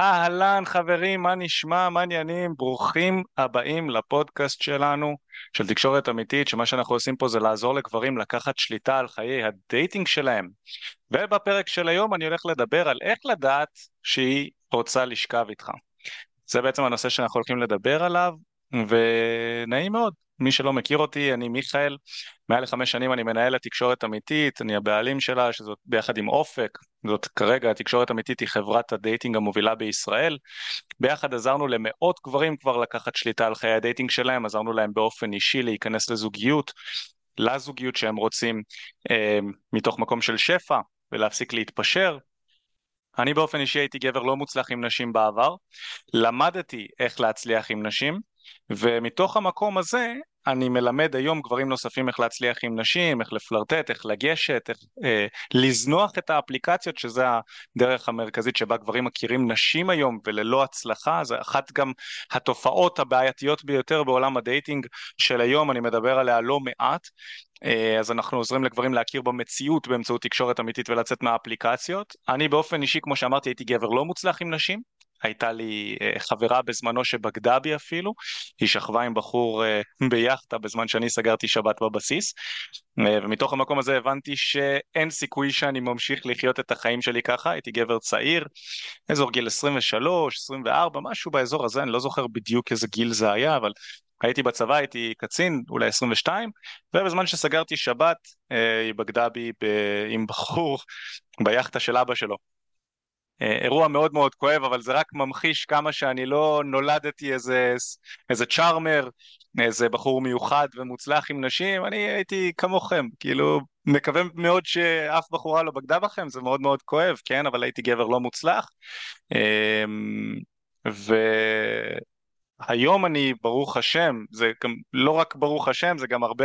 אהלן חברים, מה נשמע, מה עניינים? ברוכים הבאים לפודקאסט שלנו של תקשורת אמיתית, שמה שאנחנו עושים פה זה לעזור לגברים לקחת שליטה על חיי ה dating שלהם. ובפרק של היום אני הולך לדבר על איך לדעת שהיא רוצה לשכב איתך. זה בעצם הנושא שאנחנו הולכים לדבר עליו, ונעים מאוד. מי שלא מכיר אותי, אני מיכאל, מעל לחמש שנים אני מנהל לתקשורת אמיתית, אני הבעלים שלה, שזאת ביחד עם אופק, זאת כרגע התקשורת אמיתית היא חברת ה dating המובילה בישראל. ביחד עזרנו למאות גברים כבר לקחת שליטה על חיי ה dating שלהם, עזרנו להם באופן אישי להיכנס לזוגיות, לזוגיות שהם רוצים אה, מתוך מקום של שפע, ולהפסיק להתפשר. אני באופן אישי הייתי גבר לא מוצלח עם נשים בעבר, למדתי איך להצליח עם נשים, ומתוך המקום הזה אני מלמד היום גברים נוספים איך להצליח עם נשים, איך לפלרטט, איך לגשת, איך אה, לזנוח את האפליקציות, שזה הדרך המרכזית שבה גברים מכירים נשים היום וללא הצלחה, זה אחת גם התופעות הבעייתיות ביותר בעולם ה dating של היום, אני מדבר עליה לא מעט, אה, אז אנחנו עוזרים לגברים להכיר במציאות באמצעות תקשורת אמיתית ולצאת מהאפליקציות. אני באופן אישי, כמו שאמרתי, הייתי גבר לא מוצלח עם נשים, הייתה לי אה, חברה בזמנו שבגדה בי אפילו, היא שכבה עם בחור אה, ביאכטה בזמן שאני סגרתי שבת בבסיס, אה, ומתוך המקום הזה הבנתי שאין סיכוי שאני ממשיך לחיות את החיים שלי ככה, הייתי גבר צעיר, אזור גיל 23, 24, משהו באזור הזה, אני לא זוכר בדיוק איזה גיל זה היה, אבל הייתי בצבא, הייתי קצין, אולי 22, ובזמן שסגרתי שבת, היא בגדה בי עם בחור ביאכטה של אבא שלו. אה, אירוע מאוד מאוד כואב, אבל זה רק ממחיש כמה שאני לא נולדתי איזה, איזה צ'ארמר, איזה בחור מיוחד ומוצלח עם נשים, אני הייתי כמוכם, כאילו, מקווה מאוד שאף בחורה לא בגדה בכם, זה מאוד מאוד כואב, כן, אבל הייתי גבר לא מוצלח. אמ, והיום אני, ברוך השם, זה גם לא רק ברוך השם, זה גם הרבה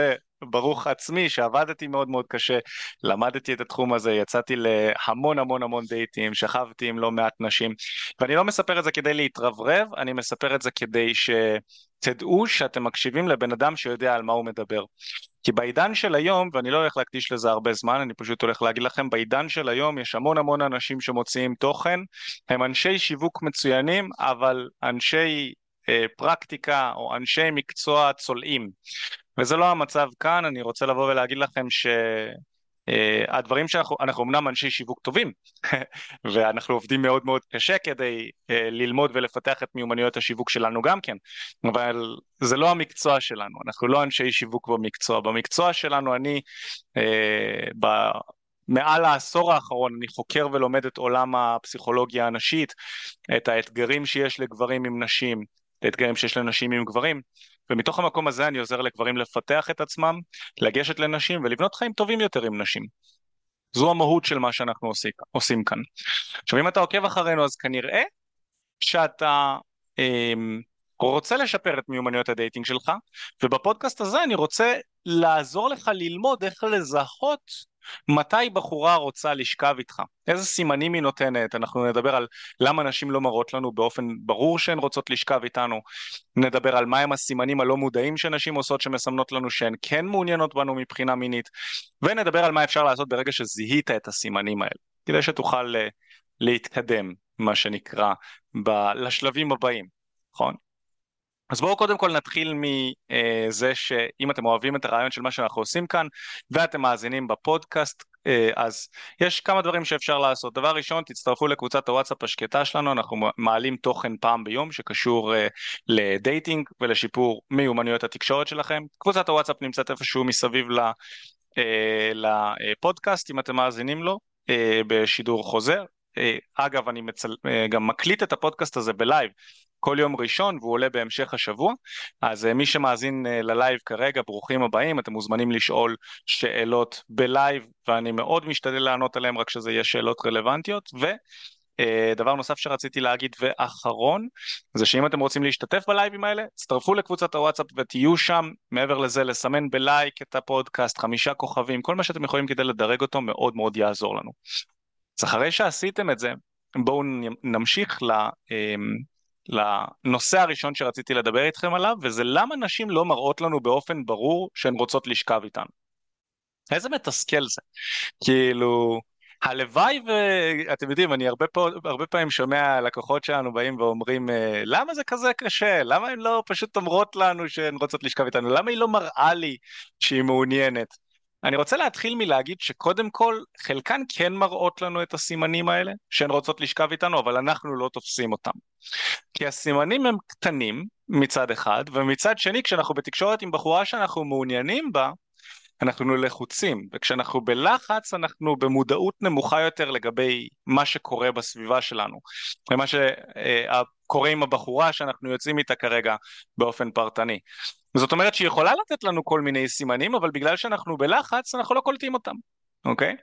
ברוך עצמי שעבדתי מאוד מאוד קשה, למדתי את התחום הזה, יצאתי להמון המון המון דייטים, שכבתי עם לא מעט נשים, ואני לא מספר את זה כדי להתרברב, אני מספר את זה כדי שתדעו שאתם מקשיבים לבן אדם שיודע על מה הוא מדבר. כי בעידן של היום, ואני לא הולך להקדיש לזה הרבה זמן, אני פשוט הולך להגיד לכם, בעידן של היום יש המון המון אנשים שמוציאים תוכן, הם אנשי שיווק מצוינים, אבל אנשי פרקטיקה או אנשי מקצוע צולעים. וזה לא המצב כאן, אני רוצה לבוא ולהגיד לכם שהדברים uh, שאנחנו, אנחנו אמנם אנשי שיווק טובים, ואנחנו עובדים מאוד מאוד קשה כדי uh, ללמוד ולפתח את מיומנויות השיווק שלנו גם כן, אבל זה לא המקצוע שלנו, אנחנו לא אנשי שיווק במקצוע, במקצוע שלנו אני uh, ב... מעל העשור האחרון אני חוקר ולומד את עולם הפסיכולוגיה הנשית, את האתגרים שיש לגברים עם נשים, את האתגרים שיש לנשים עם גברים, ומתוך המקום הזה אני עוזר לגברים לפתח את עצמם, לגשת לנשים ולבנות חיים טובים יותר עם נשים. זו המהות של מה שאנחנו עושים, עושים כאן. עכשיו אם אתה עוקב אחרינו אז כנראה שאתה אה, רוצה לשפר את מיומנויות ה dating שלך, ובפודקאסט הזה אני רוצה לעזור לך ללמוד איך לזהות מתי בחורה רוצה לשכב איתך? איזה סימנים היא נותנת? אנחנו נדבר על למה נשים לא מראות לנו באופן ברור שהן רוצות לשכב איתנו. נדבר על מהם הסימנים הלא מודעים שנשים עושות שמסמנות לנו שהן כן מעוניינות בנו מבחינה מינית. ונדבר על מה אפשר לעשות ברגע שזיהית את הסימנים האלה. כדי שתוכל אה, להתקדם, מה שנקרא, ב- לשלבים הבאים, נכון? אז בואו קודם כל נתחיל מזה שאם אתם אוהבים את הרעיון של מה שאנחנו עושים כאן ואתם מאזינים בפודקאסט אה, אז יש כמה דברים שאפשר לעשות. דבר ראשון, תצטרפו לקבוצת הוואטסאפ השקטה שלנו, אנחנו מעלים תוכן פעם ביום שקשור אה, לדייטינג ולשיפור מיומנויות התקשורת שלכם. קבוצת הוואטסאפ נמצאת איפשהו מסביב אה, לפודקאסט, אם אתם מאזינים לו, בשידור חוזר. אגב, אני מצל... גם מקליט את הפודקאסט הזה בלייב, כל יום ראשון והוא עולה בהמשך השבוע. אז אה, מי שמאזין אה, ללייב כרגע ברוכים הבאים. אתם מוזמנים לשאול שאלות בלייב ואני מאוד משתדל לענות עליהם רק שזה יהיה שאלות רלוונטיות. ודבר אה, נוסף שרציתי להגיד ואחרון זה שאם אתם רוצים להשתתף בלייבים האלה הצטרפו לקבוצת הוואטסאפ ותהיו שם. מעבר לזה לסמן בלייק את הפודקאסט חמישה כוכבים כל מה שאתם יכולים כדי לדרג אותו מאוד מאוד יעזור לנו. אז אחרי שעשיתם את זה בואו נמשיך לנושא הראשון שרציתי לדבר איתכם עליו, וזה למה נשים לא מראות לנו באופן ברור שהן רוצות לשכב איתנו. איזה מתסכל זה. כאילו, הלוואי ואתם יודעים, אני הרבה, פה, הרבה פעמים שומע לקוחות שלנו באים ואומרים, אה, למה זה כזה קשה? למה הן לא פשוט אומרות לנו שהן רוצות לשכב איתנו? למה היא לא מראה לי שהיא מעוניינת? אני רוצה להתחיל מלהגיד שקודם כל, חלקן כן מראות לנו את הסימנים האלה, שהן רוצות לשכב איתנו, אבל אנחנו לא תופסים אותם. כי הסימנים הם קטנים מצד אחד, ומצד שני, כשאנחנו בתקשורת עם בחורה שאנחנו מעוניינים בה, אנחנו לחוצים, וכשאנחנו בלחץ אנחנו במודעות נמוכה יותר לגבי מה שקורה בסביבה שלנו, ומה שקורה עם הבחורה שאנחנו יוצאים איתה כרגע באופן פרטני. זאת אומרת שהיא יכולה לתת לנו כל מיני סימנים, אבל בגלל שאנחנו בלחץ אנחנו לא קולטים אותם, אוקיי?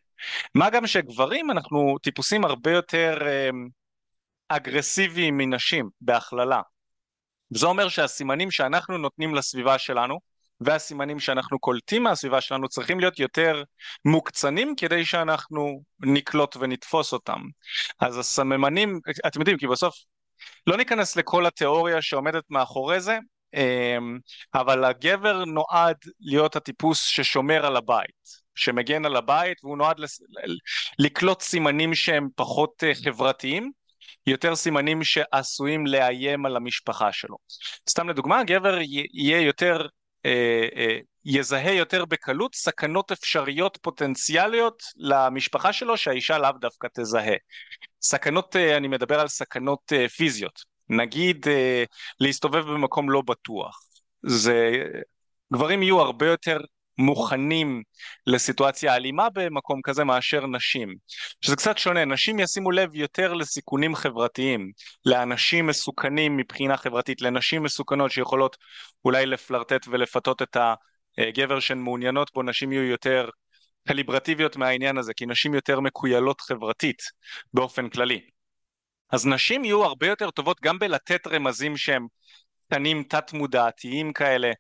מה גם שגברים אנחנו טיפוסים הרבה יותר אה, אגרסיביים מנשים בהכללה. זה אומר שהסימנים שאנחנו נותנים לסביבה שלנו והסימנים שאנחנו קולטים מהסביבה שלנו צריכים להיות יותר מוקצנים כדי שאנחנו נקלוט ונתפוס אותם. אז הסממנים, אתם יודעים, כי בסוף לא ניכנס לכל התיאוריה שעומדת מאחורי זה, אמ, אבל הגבר נועד להיות הטיפוס ששומר על הבית, שמגן על הבית והוא נועד לקלוט סימנים שהם פחות אה, חברתיים יותר סימנים שעשויים לאיים על המשפחה שלו. סתם לדוגמה, הגבר יהיה יותר אה, אה, יזהה יותר בקלות סכנות אפשריות פוטנציאליות למשפחה שלו שהאישה לאו דווקא תזהה. סכנות, אני מדבר על סכנות פיזיות, נגיד להסתובב במקום לא בטוח. זה, גברים יהיו הרבה יותר מוכנים לסיטואציה אלימה במקום כזה מאשר נשים. שזה קצת שונה, נשים ישימו לב יותר לסיכונים חברתיים, לאנשים מסוכנים מבחינה חברתית, לנשים מסוכנות שיכולות אולי לפלרטט ולפתות את הגבר שהן מעוניינות בו, נשים יהיו יותר קליברטיביות מהעניין הזה, כי נשים יותר מקוילות חברתית באופן כללי. אז נשים יהיו הרבה יותר טובות גם בלתת רמזים שהם קטנים תת מודעתיים כאלה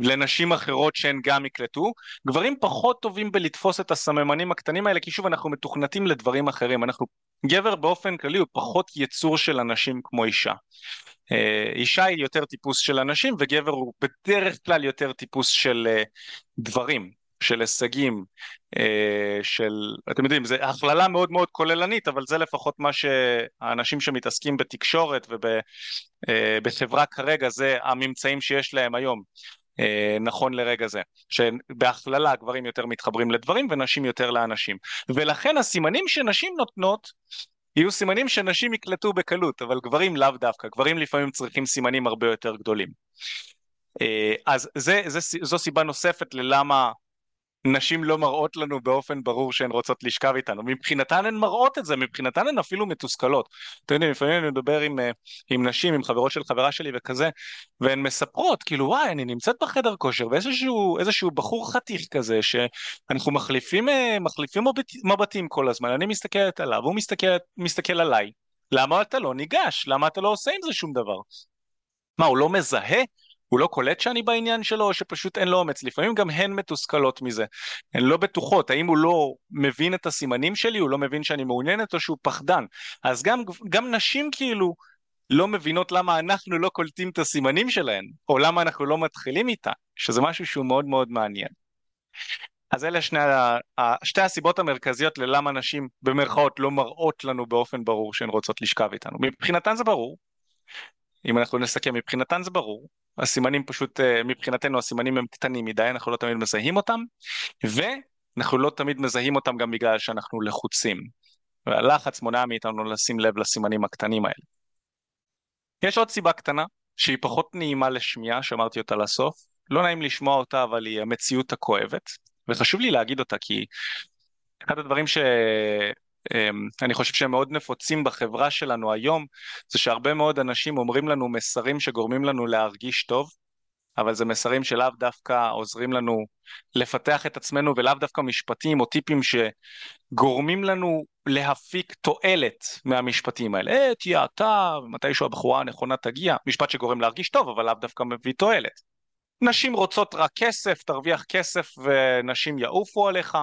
לנשים אחרות שהן גם יקלטו. גברים פחות טובים בלתפוס את הסממנים הקטנים האלה, כי שוב אנחנו מתוכנתים לדברים אחרים. אנחנו, גבר באופן כללי הוא פחות יצור של אנשים כמו אישה. אה, אישה היא יותר טיפוס של אנשים וגבר הוא בדרך כלל יותר טיפוס של אה, דברים, של הישגים, אה, של, אתם יודעים, זו הכללה מאוד מאוד כוללנית, אבל זה לפחות מה שהאנשים שמתעסקים בתקשורת ובחברה כרגע, זה הממצאים שיש להם היום. אה, נכון לרגע זה, שבהכללה גברים יותר מתחברים לדברים ונשים יותר לאנשים. ולכן הסימנים שנשים נותנות יהיו סימנים שנשים יקלטו בקלות, אבל גברים לאו דווקא, גברים לפעמים צריכים סימנים הרבה יותר גדולים. אה, אז זה, זה, זו סיבה נוספת ללמה נשים לא מראות לנו באופן ברור שהן רוצות לשכב איתנו. מבחינתן הן מראות את זה, מבחינתן הן אפילו מתוסכלות. אתם יודעים, לפעמים אני מדבר עם, אה, עם נשים, עם חברות של חברה שלי וכזה, והן מספרות, כאילו וואי, אני נמצאת בחדר כושר, ואיזשהו בחור חתיך כזה, שאנחנו מחליפים, אה, מחליפים מבטים כל הזמן, אני מסתכלת עליו, הוא מסתכל, מסתכל עליי. למה אתה לא ניגש? למה אתה לא עושה עם זה שום דבר? מה, הוא לא מזהה הוא לא קולט שאני בעניין שלו, או שפשוט אין לו אומץ? לפעמים גם הן מתוסכלות מזה. הן לא בטוחות, האם הוא לא מבין את הסימנים שלי, הוא לא מבין שאני מעוניינת, או שהוא פחדן. אז גם, גם נשים כאילו לא מבינות למה אנחנו לא קולטים את הסימנים שלהן, או למה אנחנו לא מתחילים איתה, שזה משהו שהוא מאוד מאוד מעניין. אז אלה שני, שתי הסיבות המרכזיות ללמה נשים במרכאות לא מראות לנו באופן ברור שהן רוצות לשכב איתנו. מבחינתן זה ברור, אם אנחנו נסכם, מבחינתן זה ברור, הסימנים פשוט, אה, מבחינתנו הסימנים הם קטנים מדי, אנחנו לא תמיד מזהים אותם, ואנחנו לא תמיד מזהים אותם גם בגלל שאנחנו לחוצים. והלחץ מונע מאיתנו לשים לב לסימנים הקטנים האלה. יש עוד סיבה קטנה, שהיא פחות נעימה לשמיעה, שאמרתי אותה לסוף, לא נעים לשמוע אותה, אבל היא המציאות הכואבת, וחשוב לי להגיד אותה כי אחד הדברים ש... אני חושב שהם מאוד נפוצים בחברה שלנו היום, זה שהרבה מאוד אנשים אומרים לנו מסרים שגורמים לנו להרגיש טוב, אבל זה מסרים שלאו דווקא עוזרים לנו לפתח את עצמנו ולאו דווקא משפטים או טיפים שגורמים לנו להפיק תועלת מהמשפטים האלה. אה, תהיה אתה, מתישהו הבחורה הנכונה תגיע, משפט שגורם להרגיש טוב אבל לאו דווקא מביא תועלת. נשים רוצות רק כסף, תרוויח כסף ונשים יעופו עליך,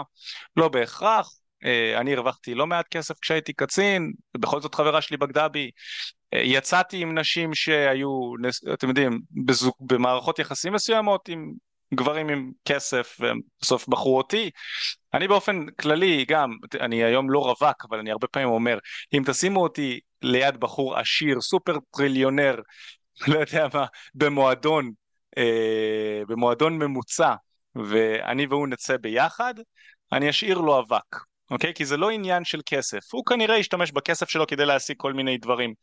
לא בהכרח. אה, אני הרווחתי לא מעט כסף כשהייתי קצין, בכל זאת חברה שלי בגדה בי. אה, יצאתי עם נשים שהיו, אתם יודעים, בזוג, במערכות יחסים מסוימות עם גברים עם כסף, ובסוף בחרו אותי. אני באופן כללי גם, אני היום לא רווק, אבל אני הרבה פעמים אומר, אם תשימו אותי ליד בחור עשיר, סופר טריליונר, לא יודע מה, במועדון, אה, במועדון ממוצע, ואני והוא נצא ביחד, אני אשאיר לו אבק. אוקיי? כי זה לא עניין של כסף. הוא כנראה ישתמש בכסף שלו כדי להשיג כל מיני דברים.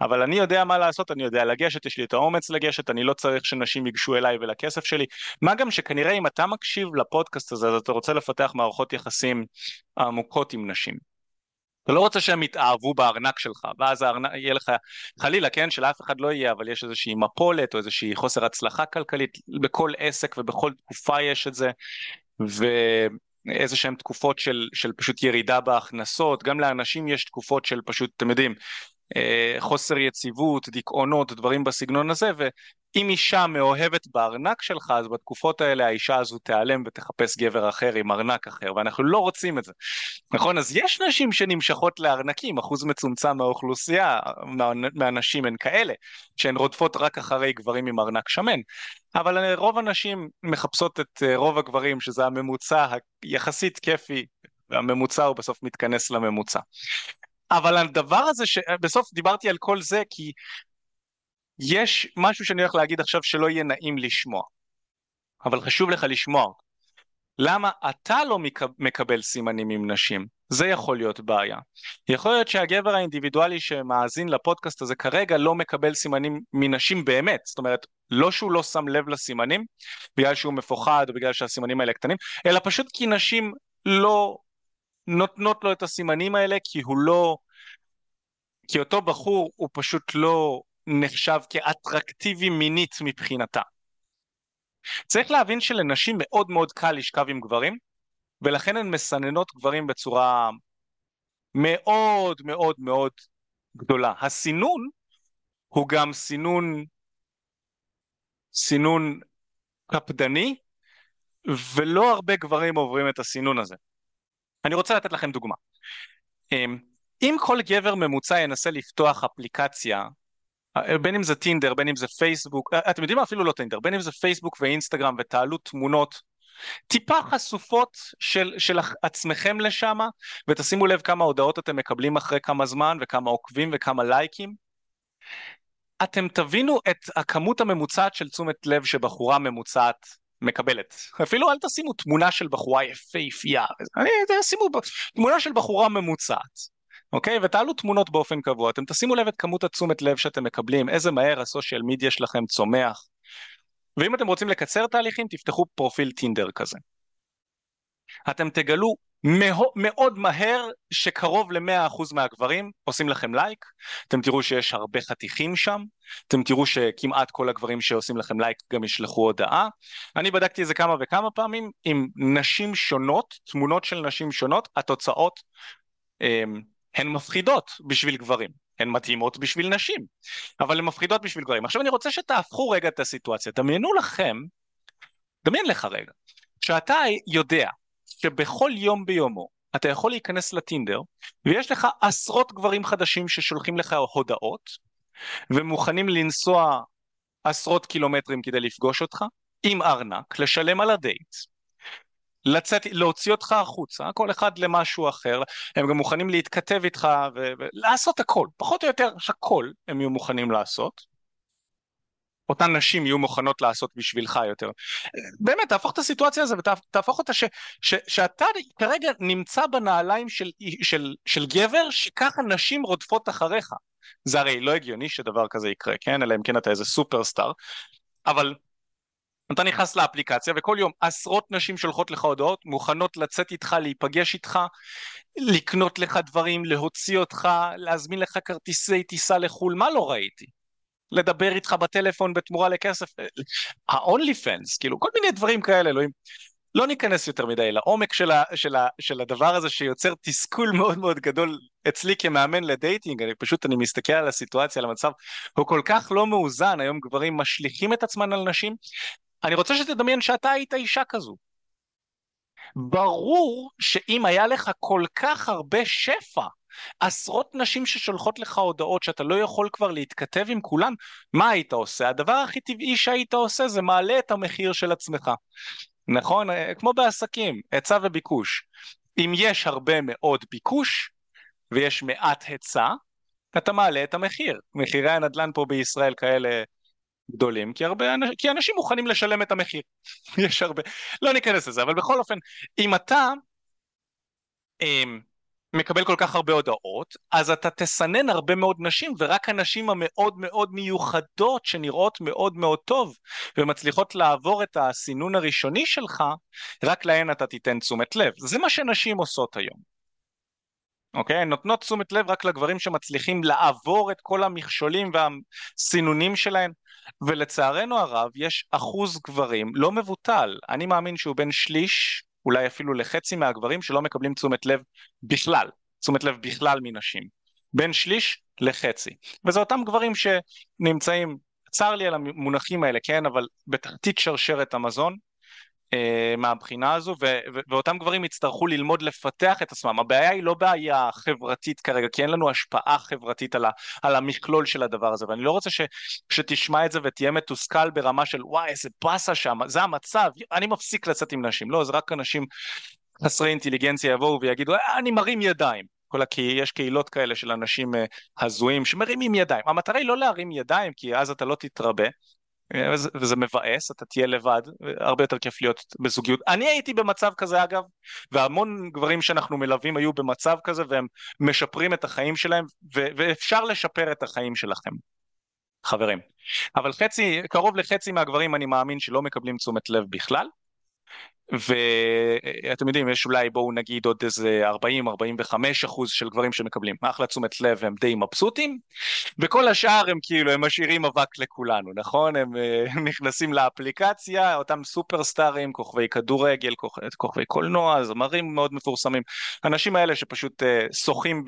אבל אני יודע מה לעשות, אני יודע לגשת, יש לי את האומץ לגשת, אני לא צריך שנשים ייגשו אליי ולכסף שלי. מה גם שכנראה אם אתה מקשיב לפודקאסט הזה, אז אתה רוצה לפתח מערכות יחסים עמוקות עם נשים. אתה לא רוצה שהם יתאהבו בארנק שלך, ואז הארנק, יהיה לך, חלילה, כן, שלאף אחד לא יהיה, אבל יש איזושהי מפולת או איזושהי חוסר הצלחה כלכלית, בכל עסק ובכל תקופה יש את זה, ו... איזה שהן תקופות של, של פשוט ירידה בהכנסות, גם לאנשים יש תקופות של פשוט, אתם יודעים, חוסר יציבות, דיכאונות, דברים בסגנון הזה, ואם אישה מאוהבת בארנק שלך, אז בתקופות האלה האישה הזו תיעלם ותחפש גבר אחר עם ארנק אחר, ואנחנו לא רוצים את זה. נכון? אז יש נשים שנמשכות לארנקים, אחוז מצומצם מהאוכלוסייה, מה, מהנשים הן כאלה, שהן רודפות רק אחרי גברים עם ארנק שמן. אבל רוב הנשים מחפשות את אה, רוב הגברים, שזה הממוצע היחסית כיפי, והממוצע הוא בסוף מתכנס לממוצע. אבל הדבר הזה שבסוף דיברתי על כל זה כי יש משהו שאני הולך להגיד עכשיו שלא יהיה נעים לשמוע, אבל חשוב לך לשמוע למה אתה לא מקבל סימנים עם נשים? זה יכול להיות בעיה. יכול להיות שהגבר האינדיבידואלי שמאזין לפודקאסט הזה כרגע לא מקבל סימנים מנשים באמת, זאת אומרת, לא שהוא לא שם לב לסימנים, בגלל שהוא מפוחד או בגלל שהסימנים האלה קטנים, אלא פשוט כי נשים לא נותנות לו את הסימנים האלה כי הוא לא, כי אותו בחור הוא פשוט לא נחשב כאטרקטיבי מינית מבחינתה. צריך להבין שלנשים מאוד מאוד קל לשכב עם גברים, ולכן הן מסננות גברים בצורה מאוד מאוד מאוד גדולה. הסינון הוא גם סינון, סינון קפדני, ולא הרבה גברים עוברים את הסינון הזה. אני רוצה לתת לכם דוגמה. אמ, אם כל גבר ממוצע ינסה לפתוח אפליקציה, אה, בין אם זה טינדר, בין אם זה פייסבוק, אה, אתם יודעים מה? אפילו לא טינדר, בין אם זה פייסבוק ואינסטגרם ותעלו תמונות טיפה חשופות של, של עצמכם לשם, ותשימו לב כמה הודעות אתם מקבלים אחרי כמה זמן, וכמה עוקבים וכמה לייקים. אתם תבינו את הכמות הממוצעת של תשומת לב שבחורה ממוצעת מקבלת. אפילו אל תשימו תמונה של בחורה יפהפייה, תשימו תמונה של בחורה ממוצעת. אוקיי? ותעלו תמונות באופן קבוע, אתם תשימו לב את כמות התשומת לב שאתם מקבלים, איזה מהר הסושיאל מידיה שלכם צומח. ואם אתם רוצים לקצר תהליכים, תפתחו פרופיל טינדר כזה. אתם תגלו מאוד מהר שקרוב ל-100% מהגברים עושים לכם לייק, אתם תראו שיש הרבה חתיכים שם, אתם תראו שכמעט כל הגברים שעושים לכם לייק גם ישלחו הודעה. אני בדקתי את זה כמה וכמה פעמים עם נשים שונות, תמונות של נשים שונות, התוצאות הם, הן מפחידות בשביל גברים, הן מתאימות בשביל נשים, אבל הן מפחידות בשביל גברים. עכשיו אני רוצה שתהפכו רגע את הסיטואציה, דמיינו לכם, דמיין לך רגע, שאתה יודע שבכל יום ביומו אתה יכול להיכנס לטינדר ויש לך עשרות גברים חדשים ששולחים לך הודעות ומוכנים לנסוע עשרות קילומטרים כדי לפגוש אותך עם ארנק, לשלם על הדייט לצאת, להוציא אותך החוצה, כל אחד למשהו אחר, הם גם מוכנים להתכתב איתך ולעשות הכל, פחות או יותר הכל הם יהיו מוכנים לעשות. אותן נשים יהיו מוכנות לעשות בשבילך יותר. באמת, תהפוך את הסיטואציה הזו ותהפוך אותה ש, ש, שאתה כרגע נמצא בנעליים של, של, של גבר שככה נשים רודפות אחריך. זה הרי לא הגיוני שדבר כזה יקרה, כן? אלא אם כן אתה איזה סופרסטאר. אבל אתה נכנס לאפליקציה וכל יום עשרות נשים שולחות לך הודעות, מוכנות לצאת איתך, להיפגש איתך, לקנות לך דברים, להוציא אותך, להזמין לך כרטיסי טיסה לחו"ל, מה לא ראיתי? לדבר איתך בטלפון בתמורה לכסף, ה-only fans, כאילו כל מיני דברים כאלה, אלוהים. לא ניכנס יותר מדי לעומק של, ה, של, ה, של הדבר הזה שיוצר תסכול מאוד מאוד גדול אצלי כמאמן לדייטינג, אני פשוט, אני מסתכל על הסיטואציה, על המצב, הוא כל כך לא מאוזן, היום גברים משליכים את עצמם על נשים, אני רוצה שתדמיין שאתה היית אישה כזו. ברור שאם היה לך כל כך הרבה שפע עשרות נשים ששולחות לך הודעות שאתה לא יכול כבר להתכתב עם כולן, מה היית עושה? הדבר הכי טבעי שהיית עושה זה מעלה את המחיר של עצמך. נכון? אה, כמו בעסקים, היצע וביקוש. אם יש הרבה מאוד ביקוש ויש מעט היצע, אתה מעלה את המחיר. מחירי הנדל"ן פה בישראל כאלה גדולים, כי, הרבה, כי אנשים מוכנים לשלם את המחיר. יש הרבה, לא ניכנס לזה, אבל בכל אופן, אם אתה אם, מקבל כל כך הרבה הודעות, אז אתה תסנן הרבה מאוד נשים, ורק הנשים המאוד מאוד מיוחדות, שנראות מאוד מאוד טוב, ומצליחות לעבור את הסינון הראשוני שלך, רק להן אתה תיתן תשומת לב. זה מה שנשים עושות היום. אוקיי? הן נותנות תשומת לב רק לגברים שמצליחים לעבור את כל המכשולים והסינונים שלהם. ולצערנו הרב יש אחוז גברים לא מבוטל, אני מאמין שהוא בין שליש, אולי אפילו לחצי מהגברים שלא מקבלים תשומת לב בכלל, תשומת לב בכלל מנשים, בין שליש לחצי, וזה אותם גברים שנמצאים, צר לי על המונחים האלה, כן, אבל בתחתית שרשרת המזון, מהבחינה הזו ו- ו- ואותם גברים יצטרכו ללמוד לפתח את עצמם. הבעיה היא לא בעיה חברתית כרגע כי אין לנו השפעה חברתית על, ה- על המכלול של הדבר הזה ואני לא רוצה ש- שתשמע את זה ותהיה מתוסכל ברמה של וואי איזה באסה שם זה המצב אני מפסיק לצאת עם נשים. לא זה רק אנשים חסרי אינטליגנציה יבואו ויגידו אה, אני מרים ידיים. כל הקה... יש קהילות כאלה של אנשים אה, הזויים שמרימים ידיים. המטרה היא לא להרים ידיים כי אז אתה לא תתרבה וזה, וזה מבאס, אתה תהיה לבד, הרבה יותר כיף להיות בזוגיות. אני הייתי במצב כזה אגב, והמון גברים שאנחנו מלווים היו במצב כזה והם משפרים את החיים שלהם, ו- ואפשר לשפר את החיים שלכם, חברים. אבל חצי, קרוב לחצי מהגברים אני מאמין שלא מקבלים תשומת לב בכלל, ואתם יודעים, יש אולי בואו נגיד עוד איזה 40-45 אחוז של גברים שמקבלים אחלה תשומת לב והם די מבסוטים, וכל השאר הם כאילו, הם משאירים אבק לכולנו, נכון? הם uh, נכנסים לאפליקציה, אותם סופרסטארים, כוכבי כדורגל, כוכ... כוכבי קולנוע, זמרים מאוד מפורסמים, האנשים האלה שפשוט uh, שוחים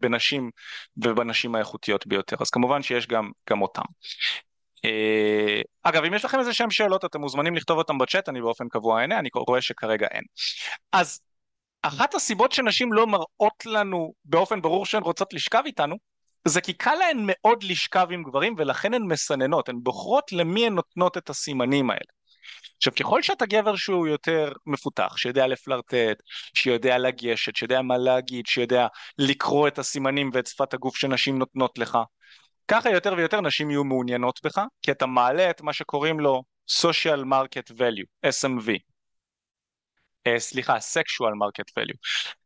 בנשים ובנשים האיכותיות ביותר, אז כמובן שיש גם, גם אותם. אה, אגב אם יש לכם איזה שהם שאלות אתם מוזמנים לכתוב אותם בצ'אט אני באופן קבוע אענה אני רואה שכרגע אין. אז אחת הסיבות שנשים לא מראות לנו באופן ברור שהן רוצות לשכב איתנו זה כי קל להן מאוד לשכב עם גברים ולכן הן מסננות הן בוחרות למי הן נותנות את הסימנים האלה. עכשיו ככל שאתה גבר שהוא יותר מפותח, שיודע לפלרטט, שיודע לגשת, שיודע מה להגיד, שיודע לקרוא את הסימנים ואת שפת הגוף שנשים נותנות לך, ככה יותר ויותר נשים יהיו מעוניינות בך, כי אתה מעלה את מה שקוראים לו social market value, SMV. Uh, אה, סליחה, sexual market value.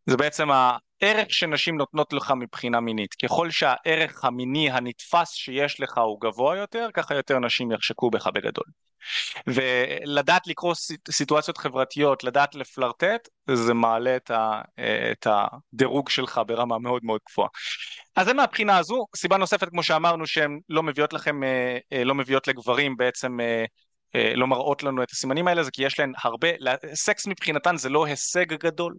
זה בעצם הערך שנשים נותנות לך מבחינה מינית. ככל שהערך המיני הנתפס שיש לך הוא גבוה יותר, ככה יותר נשים יחשקו בך בגדול. ולדעת לקרוא סיטואציות חברתיות, לדעת לפלרטט, זה מעלה את, ה, את הדירוג שלך ברמה מאוד מאוד גבוהה. אז זה מהבחינה הזו, סיבה נוספת כמו שאמרנו שהן לא מביאות לכם, אה, אה, לא מביאות לגברים בעצם אה, לא מראות לנו את הסימנים האלה זה כי יש להן הרבה, סקס מבחינתן זה לא הישג גדול,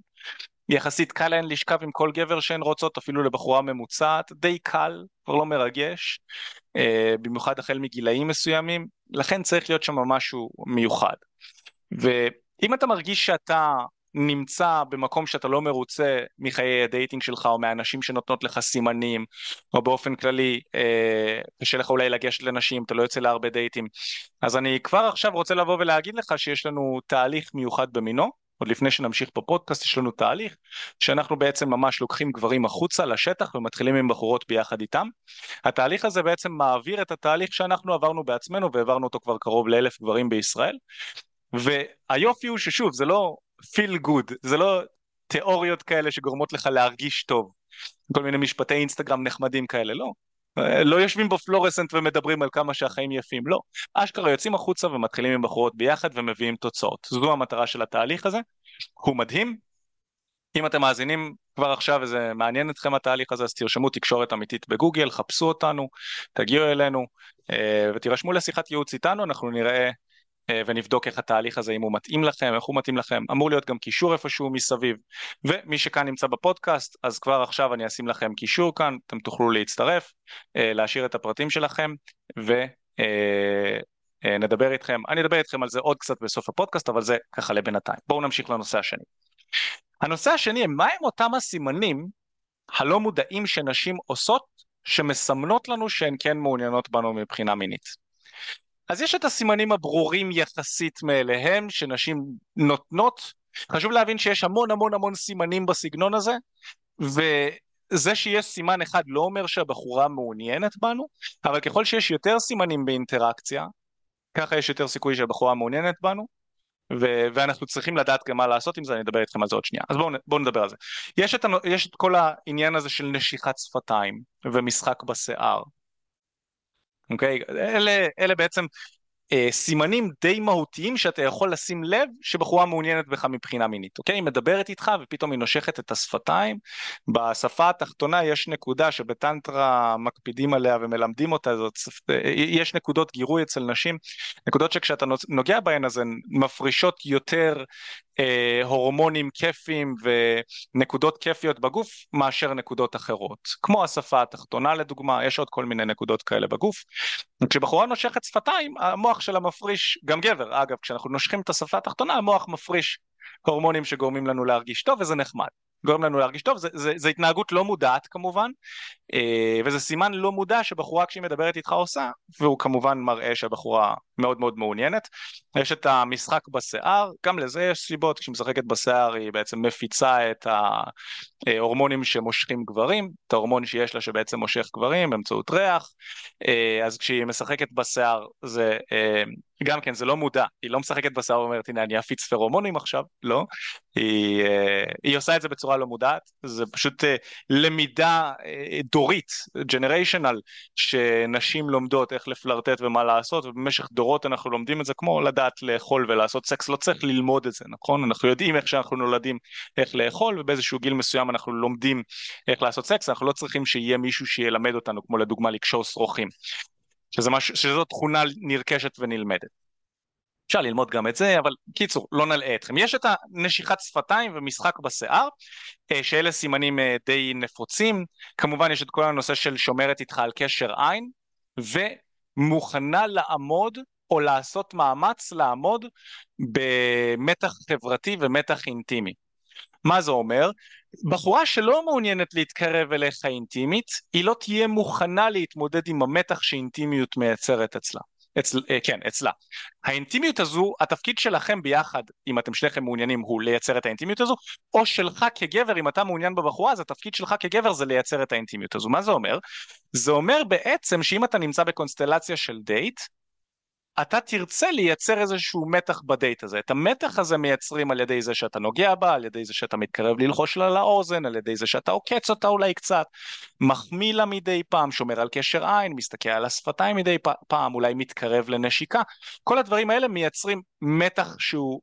יחסית קל להן לשכב עם כל גבר שהן רוצות, אפילו לבחורה ממוצעת, די קל, כבר לא מרגש, במיוחד החל מגילאים מסוימים, לכן צריך להיות שם משהו מיוחד. ואם אתה מרגיש שאתה נמצא במקום שאתה לא מרוצה מחיי ה dating שלך או מהנשים שנותנות לך סימנים או באופן כללי אה, קשה לך אולי לגשת לנשים, אתה לא יוצא להרבה דייטים אז אני כבר עכשיו רוצה לבוא ולהגיד לך שיש לנו תהליך מיוחד במינו עוד לפני שנמשיך בפודקאסט יש לנו תהליך שאנחנו בעצם ממש לוקחים גברים החוצה לשטח ומתחילים עם בחורות ביחד איתם. התהליך הזה בעצם מעביר את התהליך שאנחנו עברנו בעצמנו והעברנו אותו כבר קרוב לאלף גברים בישראל והיופי הוא ששוב זה לא feel good, זה לא תיאוריות כאלה שגורמות לך להרגיש טוב, כל מיני משפטי אינסטגרם נחמדים כאלה, לא. לא יושבים בפלורסנט ומדברים על כמה שהחיים יפים, לא. אשכרה יוצאים החוצה ומתחילים עם בחורות ביחד ומביאים תוצאות. זו המטרה של התהליך הזה, הוא מדהים. אם אתם מאזינים כבר עכשיו וזה מעניין אתכם התהליך הזה, אז תרשמו תקשורת אמיתית בגוגל, חפשו אותנו, תגיעו אלינו אה, ותירשמו לשיחת ייעוץ איתנו, אנחנו נראה אה, ונבדוק איך התהליך הזה, אם הוא מתאים לכם, איך הוא מתאים לכם, אמור להיות גם קישור איפשהו מסביב, ומי שכאן נמצא בפודקאסט, אז כבר עכשיו אני אשים לכם קישור כאן, אתם תוכלו להצטרף, אה, להשאיר את הפרטים שלכם, ונדבר אה, איתכם, אני אדבר איתכם על זה עוד קצת בסוף הפודקאסט, אבל זה ככה לבינתיים. בואו נמשיך לנושא השני. הנושא השני, מהם אותם הסימנים הלא מודעים שנשים עושות שמסמנות לנו שהן כן מעוניינות בנו מבחינה מינית. אז יש את הסימנים הברורים יחסית מאליהם שנשים נותנות, חשוב להבין שיש המון המון המון סימנים בסגנון הזה, וזה שיש סימן אחד לא אומר שהבחורה מעוניינת בנו, אבל ככל שיש יותר סימנים באינטראקציה, ככה יש יותר סיכוי שהבחורה מעוניינת בנו, ו- ואנחנו צריכים לדעת גם מה לעשות עם זה, אני אדבר איתכם על זה עוד שנייה. אז בואו בוא נדבר על זה. יש את, יש את כל העניין הזה של נשיכת שפתיים ומשחק בשיער. אוקיי? אלה, אלה בעצם אה, סימנים די מהותיים שאתה יכול לשים לב שבחורה מעוניינת בך מבחינה מינית, אוקיי? היא מדברת איתך ופתאום היא נושכת את השפתיים, בשפה התחתונה יש נקודה שבטנטרה מקפידים עליה ומלמדים אותה, זאת, אה, יש נקודות גירוי אצל נשים, נקודות שכשאתה נוגע בהן אז הן מפרישות יותר אה, הורמונים כיפיים ונקודות כיפיות בגוף מאשר נקודות אחרות, כמו השפה התחתונה לדוגמה, יש עוד כל מיני נקודות כאלה בגוף. כשבחורה נושכת שפתיים, המוח שלה מפריש, גם גבר אגב, כשאנחנו נושכים את השפה התחתונה המוח מפריש הורמונים שגורמים לנו להרגיש טוב וזה נחמד. גורם לנו להרגיש טוב, זה, זה, זה התנהגות לא מודעת כמובן, אה, וזה סימן לא מודע שבחורה כשהיא מדברת איתך עושה, והוא כמובן מראה שהבחורה מאוד מאוד מעוניינת. יש את המשחק בשיער, גם לזה יש סיבות, כשהיא משחקת בשיער היא בעצם מפיצה את ההורמונים שמושכים גברים, את ההורמון שיש לה שבעצם מושך גברים באמצעות ריח, אה, אז כשהיא משחקת בשיער זה אה, גם כן זה לא מודע, היא לא משחקת בשיער ואומרת הנה אני אפיץ פרומונים עכשיו, לא, היא, היא עושה את זה בצורה לא מודעת, זה פשוט למידה דורית, ג'נריישנל, שנשים לומדות איך לפלרטט ומה לעשות, ובמשך דורות אנחנו לומדים את זה כמו לדעת לאכול ולעשות סקס, לא צריך ללמוד את זה, נכון? אנחנו יודעים איך שאנחנו נולדים איך לאכול, ובאיזשהו גיל מסוים אנחנו לומדים איך לעשות סקס, אנחנו לא צריכים שיהיה מישהו שילמד אותנו, כמו לדוגמה לקשור שרוכים, שזה מש... שזו תכונה נרכשת ונלמדת. אפשר ללמוד גם את זה, אבל קיצור, לא נלאה אתכם. יש את הנשיכת שפתיים ומשחק בשיער, אה, שאלה סימנים אה, די נפוצים. כמובן יש את כל הנושא של שומרת איתך על קשר עין, ומוכנה לעמוד או לעשות מאמץ לעמוד במתח חברתי ומתח אינטימי. מה זה אומר? בחורה שלא מעוניינת להתקרב אליך אינטימית, היא לא תהיה מוכנה להתמודד עם המתח שאינטימיות מייצרת אצלה. אצל, אה, כן, אצלה. האינטימיות הזו, התפקיד שלכם ביחד, אם אתם שניכם מעוניינים, הוא לייצר את האינטימיות הזו, או שלך כגבר, אם אתה מעוניין בבחורה, אז התפקיד שלך כגבר זה לייצר את האינטימיות הזו. מה זה אומר? זה אומר בעצם שאם אתה נמצא בקונסטלציה של דייט, אתה תרצה לייצר איזשהו מתח בדייט הזה. את המתח הזה מייצרים על ידי זה שאתה נוגע בה, על ידי זה שאתה מתקרב ללחוש לה לאוזן, על ידי זה שאתה עוקץ אותה אולי קצת, מחמיא לה מדי פעם, שומר על קשר עין, מסתכל על השפתיים מדי פעם, אולי מתקרב לנשיקה. כל הדברים האלה מייצרים מתח שהוא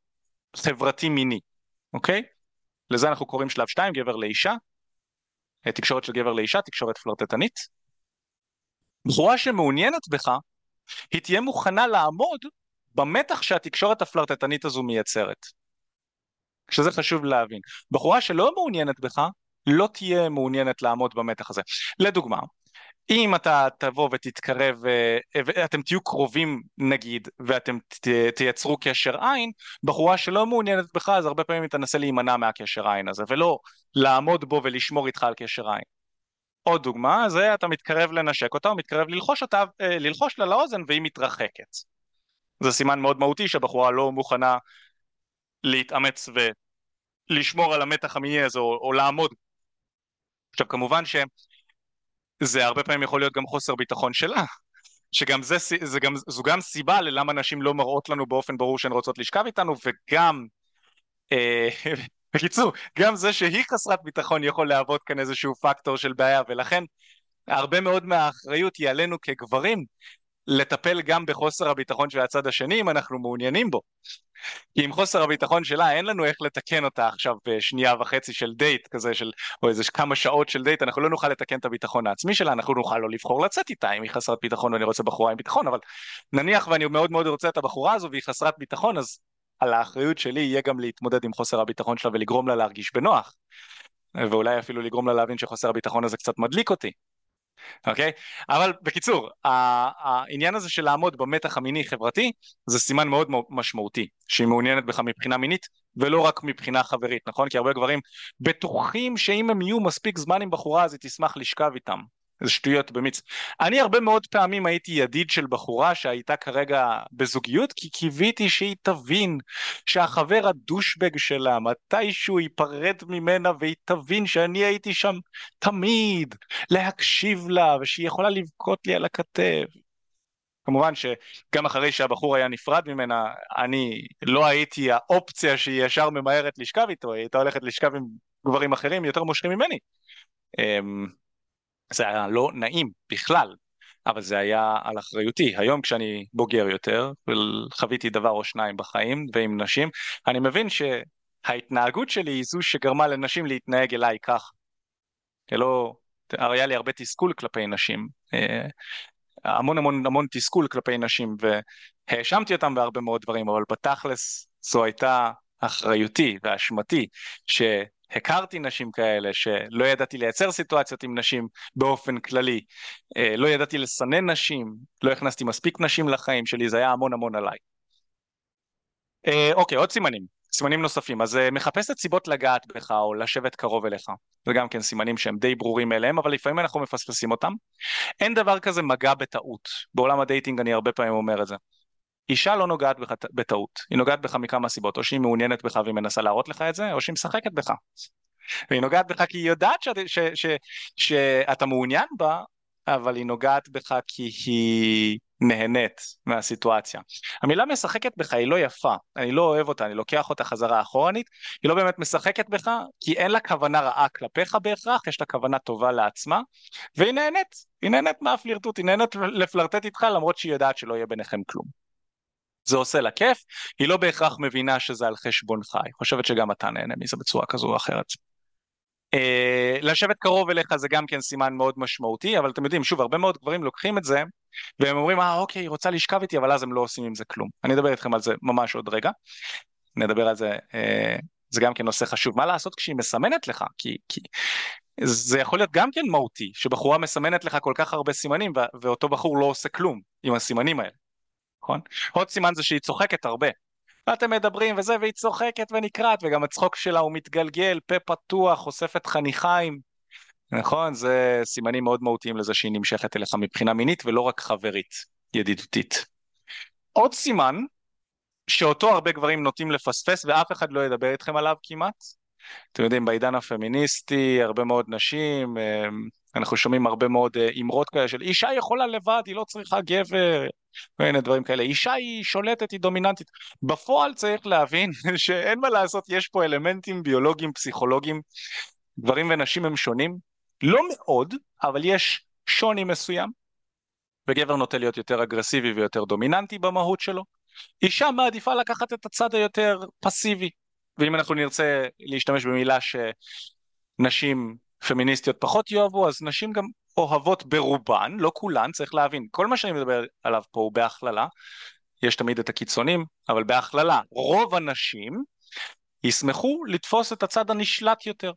חברתי מיני, אוקיי? לזה אנחנו קוראים שלב 2, גבר לאישה. תקשורת של גבר לאישה, תקשורת פלרטטנית. בחורה שמעוניינת בך, היא תהיה מוכנה לעמוד במתח שהתקשורת הפלרטטנית הזו מייצרת. שזה חשוב להבין. בחורה שלא מעוניינת בך, לא תהיה מעוניינת לעמוד במתח הזה. לדוגמה, אם אתה תבוא ותתקרב, אה, ואתם תהיו קרובים נגיד, ואתם תייצרו קשר עין, בחורה שלא מעוניינת בך, אז הרבה פעמים היא תנסה להימנע מהקשר עין הזה, ולא לעמוד בו ולשמור איתך על קשר עין. עוד דוגמה, זה אתה מתקרב לנשק אותה, או מתקרב ללחוש אותה, אה, ללחוש לה לאוזן והיא מתרחקת. זה סימן מאוד מהותי שהבחורה לא מוכנה להתאמץ ולשמור על המתח המיני הזה, או, או לעמוד. עכשיו כמובן שזה הרבה פעמים יכול להיות גם חוסר ביטחון שלה, שגם זה, זה גם, זו גם סיבה ללמה נשים לא מראות לנו באופן ברור שהן רוצות לשכב איתנו, וגם אה, בקיצור, גם זה שהיא חסרת ביטחון יכול להוות כאן איזשהו פקטור של בעיה, ולכן הרבה מאוד מהאחריות היא עלינו כגברים לטפל גם בחוסר הביטחון של הצד השני אם אנחנו מעוניינים בו. כי עם חוסר הביטחון שלה אין לנו איך לתקן אותה עכשיו בשנייה וחצי של דייט כזה של או איזה כמה שעות של דייט אנחנו לא נוכל לתקן את הביטחון העצמי שלה אנחנו נוכל לא לבחור לצאת איתה אם היא חסרת ביטחון ואני רוצה בחורה עם ביטחון אבל נניח ואני מאוד מאוד רוצה את הבחורה הזו והיא חסרת ביטחון אז על האחריות שלי יהיה גם להתמודד עם חוסר הביטחון שלה ולגרום לה להרגיש בנוח ואולי אפילו לגרום לה להבין שחוסר הביטחון הזה קצת מדליק אותי אוקיי? Okay? אבל בקיצור, העניין הזה של לעמוד במתח המיני חברתי זה סימן מאוד משמעותי שהיא מעוניינת בך מבחינה מינית ולא רק מבחינה חברית, נכון? כי הרבה גברים בטוחים שאם הם יהיו מספיק זמן עם בחורה אז היא תשמח לשכב איתם. זה שטויות במיץ. אני הרבה מאוד פעמים הייתי ידיד של בחורה שהייתה כרגע בזוגיות כי קיוויתי שהיא תבין שהחבר הדושבג שלה מתישהו ייפרד ממנה והיא תבין שאני הייתי שם תמיד להקשיב לה ושהיא יכולה לבכות לי על הכתב. כמובן שגם אחרי שהבחור היה נפרד ממנה אני לא הייתי האופציה שהיא ישר ממהרת לשכב איתו, היא הייתה הולכת לשכב עם גברים אחרים יותר מושכים ממני. זה היה לא נעים בכלל, אבל זה היה על אחריותי. היום כשאני בוגר יותר, וחוויתי דבר או שניים בחיים ועם נשים, אני מבין שההתנהגות שלי היא זו שגרמה לנשים להתנהג אליי כך. לא, היה לי הרבה תסכול כלפי נשים, אה, המון המון המון תסכול כלפי נשים, והאשמתי אותם בהרבה מאוד דברים, אבל בתכלס זו הייתה אחריותי ואשמתי, ש... הכרתי נשים כאלה שלא ידעתי לייצר סיטואציות עם נשים באופן כללי, אה, לא ידעתי לסנן נשים, לא הכנסתי מספיק נשים לחיים שלי, זה היה המון המון עליי. אה, אוקיי, עוד סימנים, סימנים נוספים, אז אה, מחפשת סיבות לגעת בך או לשבת קרוב אליך, זה גם כן סימנים שהם די ברורים מאליהם, אבל לפעמים אנחנו מפספסים אותם. אין דבר כזה מגע בטעות, בעולם הדייטינג אני הרבה פעמים אומר את זה. אישה לא נוגעת בך בטעות, היא נוגעת בך מכמה סיבות, או שהיא מעוניינת בך והיא מנסה להראות לך את זה, או שהיא משחקת בך. והיא נוגעת בך כי היא יודעת שאת, ש, ש, ש, שאתה מעוניין בה, אבל היא נוגעת בך כי היא נהנית מהסיטואציה. המילה משחקת בך היא לא יפה, אני לא אוהב אותה, אני לוקח אותה חזרה אחורנית, היא לא באמת משחקת בך, כי אין לה כוונה רעה כלפיך בהכרח, יש לה כוונה טובה לעצמה, והיא נהנית, היא נהנית מהפלירטוט, היא נהנית לפלרטט איתך למרות שהיא יודעת שלא יהיה ביניכם כלום. זה עושה לה כיף, היא לא בהכרח מבינה שזה על חשבונך, היא חושבת שגם אתה נהנה מזה בצורה כזו או אחרת. Uh, לשבת קרוב אליך זה גם כן סימן מאוד משמעותי, אבל אתם יודעים, שוב, הרבה מאוד גברים לוקחים את זה, והם אומרים, אה אוקיי, היא רוצה לשכב איתי, אבל אז הם לא עושים עם זה כלום. אני אדבר איתכם על זה ממש עוד רגע, נדבר על זה, uh, זה גם כן נושא חשוב. מה לעשות כשהיא מסמנת לך? כי, כי זה יכול להיות גם כן מהותי, שבחורה מסמנת לך כל כך הרבה סימנים, ואותו בחור לא עושה כלום עם הסימנים האלה. נכון? עוד סימן זה שהיא צוחקת הרבה. ואתם מדברים וזה, והיא צוחקת ונקרעת, וגם הצחוק שלה הוא מתגלגל, פה פתוח, חושפת חניכיים. נכון? זה סימנים מאוד מהותיים לזה שהיא נמשכת אליך מבחינה מינית ולא רק חברית, ידידותית. עוד סימן, שאותו הרבה גברים נוטים לפספס ואף אחד לא ידבר איתכם עליו כמעט. אתם יודעים, בעידן הפמיניסטי, הרבה מאוד נשים, אנחנו שומעים הרבה מאוד אה, אמרות כאלה של אישה יכולה לבד, היא לא צריכה גבר, והנה דברים כאלה. אישה היא שולטת, היא דומיננטית. בפועל צריך להבין שאין מה לעשות, יש פה אלמנטים ביולוגיים, פסיכולוגיים, גברים ונשים הם שונים, לא מאוד, אבל יש שוני מסוים, וגבר נוטה להיות יותר אגרסיבי ויותר דומיננטי במהות שלו. אישה מעדיפה לקחת את הצד היותר פסיבי, ואם אנחנו נרצה להשתמש במילה שנשים פמיניסטיות פחות יאהבו, אז נשים גם אוהבות ברובן, לא כולן, צריך להבין, כל מה שאני מדבר עליו פה הוא בהכללה, יש תמיד את הקיצונים, אבל בהכללה, רוב הנשים ישמחו לתפוס את הצד הנשלט יותר,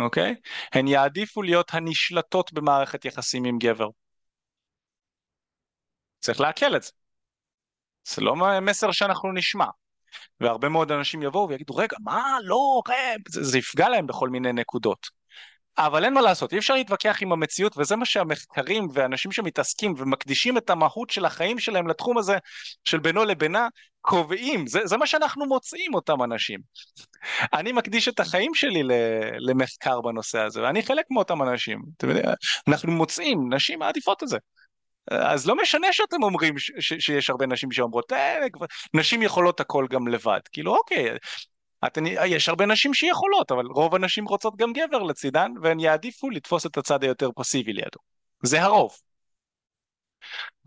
אוקיי? הן יעדיפו להיות הנשלטות במערכת יחסים עם גבר. צריך לעכל את זה. זה לא מסר שאנחנו נשמע. והרבה מאוד אנשים יבואו ויגידו, רגע, מה, לא, זה, זה יפגע להם בכל מיני נקודות. אבל אין מה לעשות, אי אפשר להתווכח עם המציאות וזה מה שהמחקרים ואנשים שמתעסקים ומקדישים את המהות של החיים שלהם לתחום הזה של בינו לבינה קובעים, זה, זה מה שאנחנו מוצאים אותם אנשים. אני מקדיש את החיים שלי למחקר בנושא הזה ואני חלק מאותם אנשים, אתם יודעים, אנחנו מוצאים, נשים מעדיפות את זה. אז לא משנה שאתם אומרים ש- ש- שיש הרבה נשים שאומרות, אה, נשים יכולות הכל גם לבד, כאילו אוקיי, אתן, יש הרבה נשים שיכולות, אבל רוב הנשים רוצות גם גבר לצידן, והן יעדיפו לתפוס את הצד היותר פסיבי לידו. זה הרוב.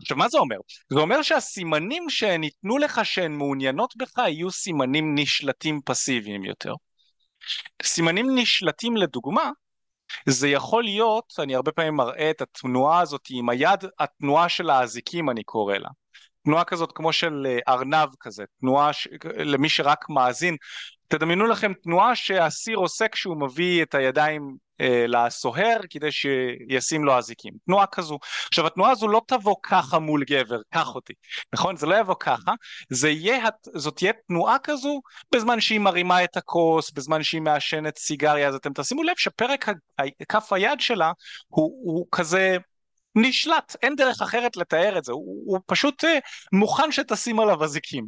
עכשיו מה זה אומר? זה אומר שהסימנים שניתנו לך שהן מעוניינות בך יהיו סימנים נשלטים פסיביים יותר. סימנים נשלטים לדוגמה, זה יכול להיות, אני הרבה פעמים מראה את התנועה הזאת עם היד, התנועה של האזיקים אני קורא לה. תנועה כזאת כמו של אה, ארנב כזה, תנועה ש... למי שרק מאזין, תדמיינו לכם תנועה שהאסיר עושה כשהוא מביא את הידיים אה, לסוהר כדי שישים לו אזיקים, תנועה כזו. עכשיו התנועה הזו לא תבוא ככה מול גבר, קח אותי, נכון? זה לא יבוא ככה, זה יהיה, זאת תהיה תנועה כזו בזמן שהיא מרימה את הכוס, בזמן שהיא מעשנת סיגריה, אז אתם תשימו לב שפרק כף היד שלה הוא, הוא כזה נשלט, אין דרך אחרת לתאר את זה, הוא, הוא פשוט אה, מוכן שתשים עליו אזיקים.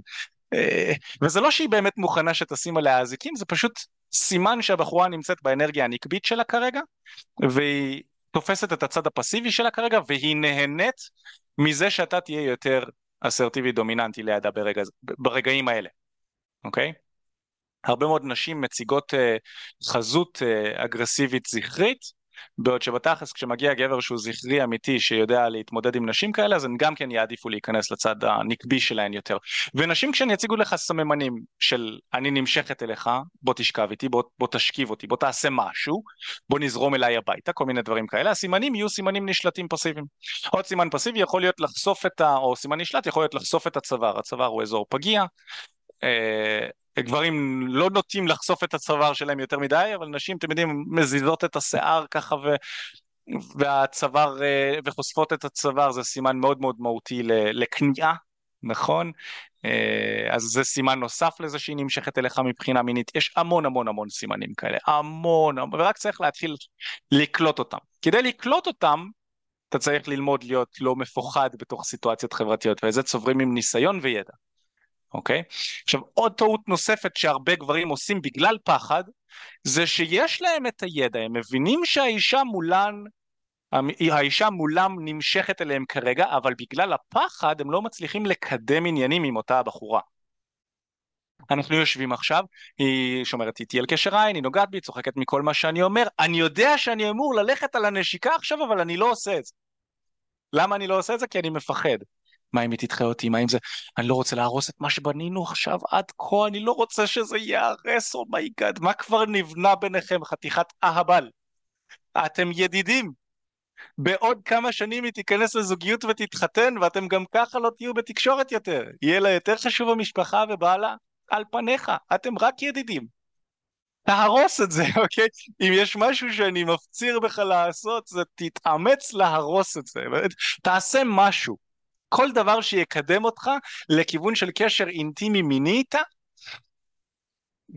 אה, וזה לא שהיא באמת מוכנה שתשים עליה אזיקים, זה פשוט סימן שהבחורה נמצאת באנרגיה הנקבית שלה כרגע, והיא תופסת את הצד הפסיבי שלה כרגע, והיא נהנית מזה שאתה תהיה יותר אסרטיבי דומיננטי לידה ברגע, ברגעים האלה, אוקיי? הרבה מאוד נשים מציגות uh, חזות uh, אגרסיבית זכרית, בעוד שבתכלס כשמגיע גבר שהוא זכרי אמיתי שיודע להתמודד עם נשים כאלה אז הם גם כן יעדיפו להיכנס לצד הנקבי שלהן יותר. ונשים כשהן יציגו לך סממנים של אני נמשכת אליך בוא תשכב איתי בוא, בוא תשכיב אותי בוא תעשה משהו בוא נזרום אליי הביתה כל מיני דברים כאלה הסימנים יהיו סימנים נשלטים פסיביים. עוד סימן פסיבי יכול להיות לחשוף את ה... או סימן נשלט יכול להיות לחשוף את הצוואר. הצוואר הוא אזור פגיע אה, גברים לא נוטים לחשוף את הצוואר שלהם יותר מדי, אבל נשים, אתם יודעים, מזיזות את השיער ככה ו... והצוואר, אה, וחושפות את הצוואר, זה סימן מאוד מאוד מהותי לכניעה, נכון? אה, אז זה סימן נוסף לזה שהיא נמשכת אליך מבחינה מינית. יש המון המון המון סימנים כאלה, המון, ורק צריך להתחיל לקלוט אותם. כדי לקלוט אותם, אתה צריך ללמוד להיות לא מפוחד בתוך סיטואציות חברתיות, ואת צוברים עם ניסיון וידע. אוקיי? עכשיו עוד טעות נוספת שהרבה גברים עושים בגלל פחד זה שיש להם את הידע, הם מבינים שהאישה מולן האישה מולם נמשכת אליהם כרגע, אבל בגלל הפחד הם לא מצליחים לקדם עניינים עם אותה הבחורה. אנחנו יושבים עכשיו, היא שומרת איתי על קשר עין, היא נוגעת בי, צוחקת מכל מה שאני אומר, אני יודע שאני אמור ללכת על הנשיקה עכשיו, אבל אני לא עושה את זה. למה אני לא עושה את זה? כי אני מפחד. מה אם היא תדחה אותי, מה אם זה, אני לא רוצה להרוס את מה שבנינו עכשיו עד כה, אני לא רוצה שזה ייהרס, oh my god, מה כבר נבנה ביניכם, חתיכת אהבל? אתם ידידים. בעוד כמה שנים היא תיכנס לזוגיות ותתחתן, ואתם גם ככה לא תהיו בתקשורת יותר. יהיה לה יותר חשוב המשפחה ובעלה על פניך, אתם רק ידידים. תהרוס את זה, אוקיי? אם יש משהו שאני מפציר בך לעשות, זה תתאמץ להרוס את זה. תעשה משהו. כל דבר שיקדם אותך לכיוון של קשר אינטימי מיני איתה,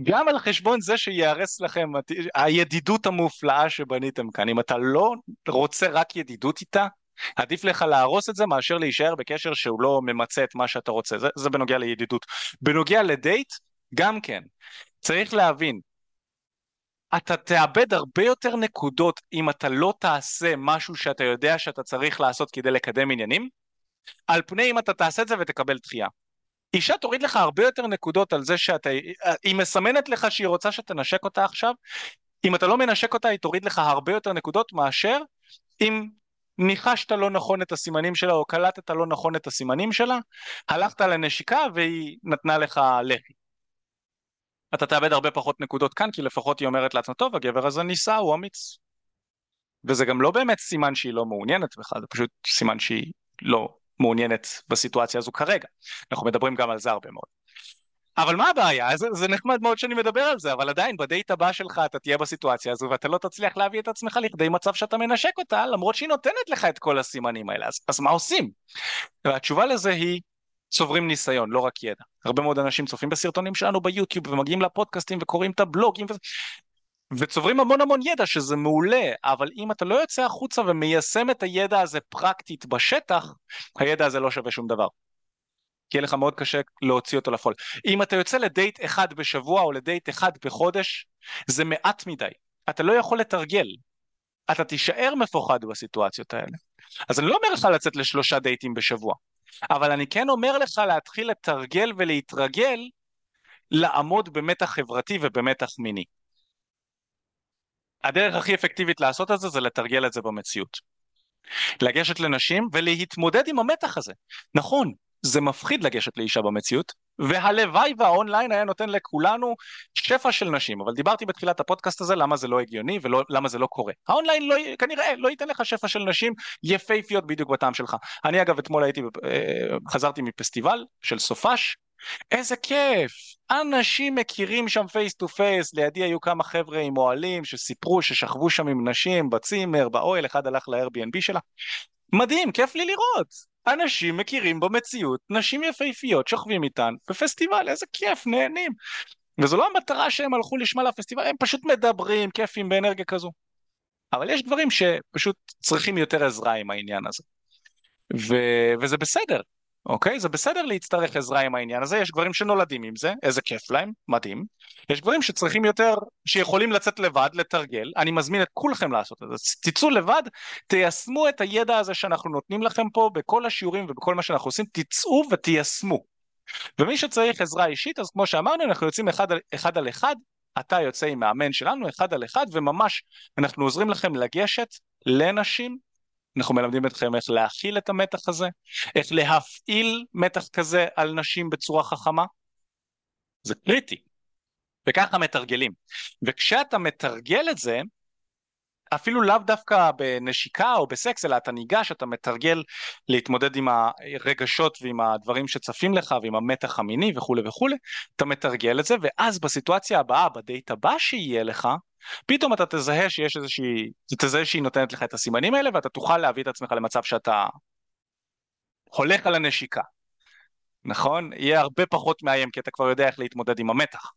גם על חשבון זה שיהרס לכם הידידות המופלאה שבניתם כאן. אם אתה לא רוצה רק ידידות איתה, עדיף לך להרוס את זה מאשר להישאר בקשר שהוא לא ממצה את מה שאתה רוצה. זה, זה בנוגע לידידות. בנוגע לדייט, גם כן. צריך להבין, אתה תאבד הרבה יותר נקודות אם אתה לא תעשה משהו שאתה יודע שאתה צריך לעשות כדי לקדם עניינים, על פני אם אתה תעשה את זה ותקבל דחייה. אישה תוריד לך הרבה יותר נקודות על זה שאתה, היא מסמנת לך שהיא רוצה שתנשק אותה עכשיו, אם אתה לא מנשק אותה היא תוריד לך הרבה יותר נקודות מאשר אם ניחשת לא נכון את הסימנים שלה או קלטת לא נכון את הסימנים שלה, הלכת לנשיקה והיא נתנה לך לחי. אתה תאבד הרבה פחות נקודות כאן כי לפחות היא אומרת לעצמה טוב הגבר הזה ניסה הוא אמיץ וזה גם לא באמת סימן שהיא לא מעוניינת בך זה פשוט סימן שהיא לא מעוניינת בסיטואציה הזו כרגע. אנחנו מדברים גם על זה הרבה מאוד. אבל מה הבעיה? זה, זה נחמד מאוד שאני מדבר על זה, אבל עדיין בדייט הבא שלך אתה תהיה בסיטואציה הזו ואתה לא תצליח להביא את עצמך לכדי מצב שאתה מנשק אותה, למרות שהיא נותנת לך את כל הסימנים האלה, אז, אז מה עושים? והתשובה לזה היא צוברים ניסיון, לא רק ידע. הרבה מאוד אנשים צופים בסרטונים שלנו ביוטיוב ומגיעים לפודקאסטים וקוראים את הבלוגים וזה, וצוברים המון המון ידע שזה מעולה, אבל אם אתה לא יוצא החוצה ומיישם את הידע הזה פרקטית בשטח, הידע הזה לא שווה שום דבר. כי יהיה לך מאוד קשה להוציא אותו לפועל. אם אתה יוצא לדייט אחד בשבוע או לדייט אחד בחודש, זה מעט מדי. אתה לא יכול לתרגל. אתה תישאר מפוחד בסיטואציות האלה. אז אני לא אומר לך לצאת לשלושה דייטים בשבוע, אבל אני כן אומר לך להתחיל לתרגל ולהתרגל לעמוד במתח חברתי ובמתח מיני. הדרך הכי אפקטיבית לעשות את זה זה לתרגל את זה במציאות. לגשת לנשים ולהתמודד עם המתח הזה. נכון, זה מפחיד לגשת לאישה במציאות, והלוואי והאונליין היה נותן לכולנו שפע של נשים, אבל דיברתי בתחילת הפודקאסט הזה למה זה לא הגיוני ולמה זה לא קורה. האונליין לא, כנראה לא ייתן לך שפע של נשים יפהפיות בדיוק בטעם שלך. אני אגב אתמול הייתי, אה, חזרתי מפסטיבל של סופש, איזה כיף! אנשים מכירים שם face to face, לידי היו כמה חבר'ה עם אוהלים שסיפרו ששכבו שם עם נשים בצימר, באוהל, אחד הלך ל-Airbnb שלה. מדהים, כיף לי לראות. אנשים מכירים במציאות, נשים יפהפיות שוכבים איתן בפסטיבל, איזה כיף, נהנים. וזו לא המטרה שהם הלכו לשמה לפסטיבל, הם פשוט מדברים, כיפים באנרגיה כזו. אבל יש דברים שפשוט צריכים יותר עזרה עם העניין הזה. ו... וזה בסדר, אוקיי? זה בסדר להצטרך עזרה עם העניין הזה, יש גברים שנולדים עם זה, איזה כיף להם, מדהים. יש גברים שצריכים יותר, שיכולים לצאת לבד, לתרגל, אני מזמין את כולכם לעשות את זה. תצאו לבד, תיישמו את הידע הזה שאנחנו נותנים לכם פה בכל השיעורים ובכל מה שאנחנו עושים, תצאו ותיישמו. ומי שצריך עזרה אישית, אז כמו שאמרנו, אנחנו יוצאים אחד על אחד, על אחד אתה יוצא עם מאמן שלנו אחד על אחד, וממש אנחנו עוזרים לכם לגשת לנשים אנחנו מלמדים אתכם איך להכיל את המתח הזה, איך להפעיל מתח כזה על נשים בצורה חכמה. זה קריטי. וככה מתרגלים. וכשאתה מתרגל את זה, אפילו לאו דווקא בנשיקה או בסקס, אלא אתה ניגש, אתה מתרגל להתמודד עם הרגשות ועם הדברים שצפים לך ועם המתח המיני וכולי וכולי, אתה מתרגל את זה, ואז בסיטואציה הבאה, בדייט הבא שיהיה לך, פתאום אתה תזהה שיש איזושהי, תזהה שהיא נותנת לך את הסימנים האלה ואתה תוכל להביא את עצמך למצב שאתה הולך על הנשיקה, נכון? יהיה הרבה פחות מאיים כי אתה כבר יודע איך להתמודד עם המתח.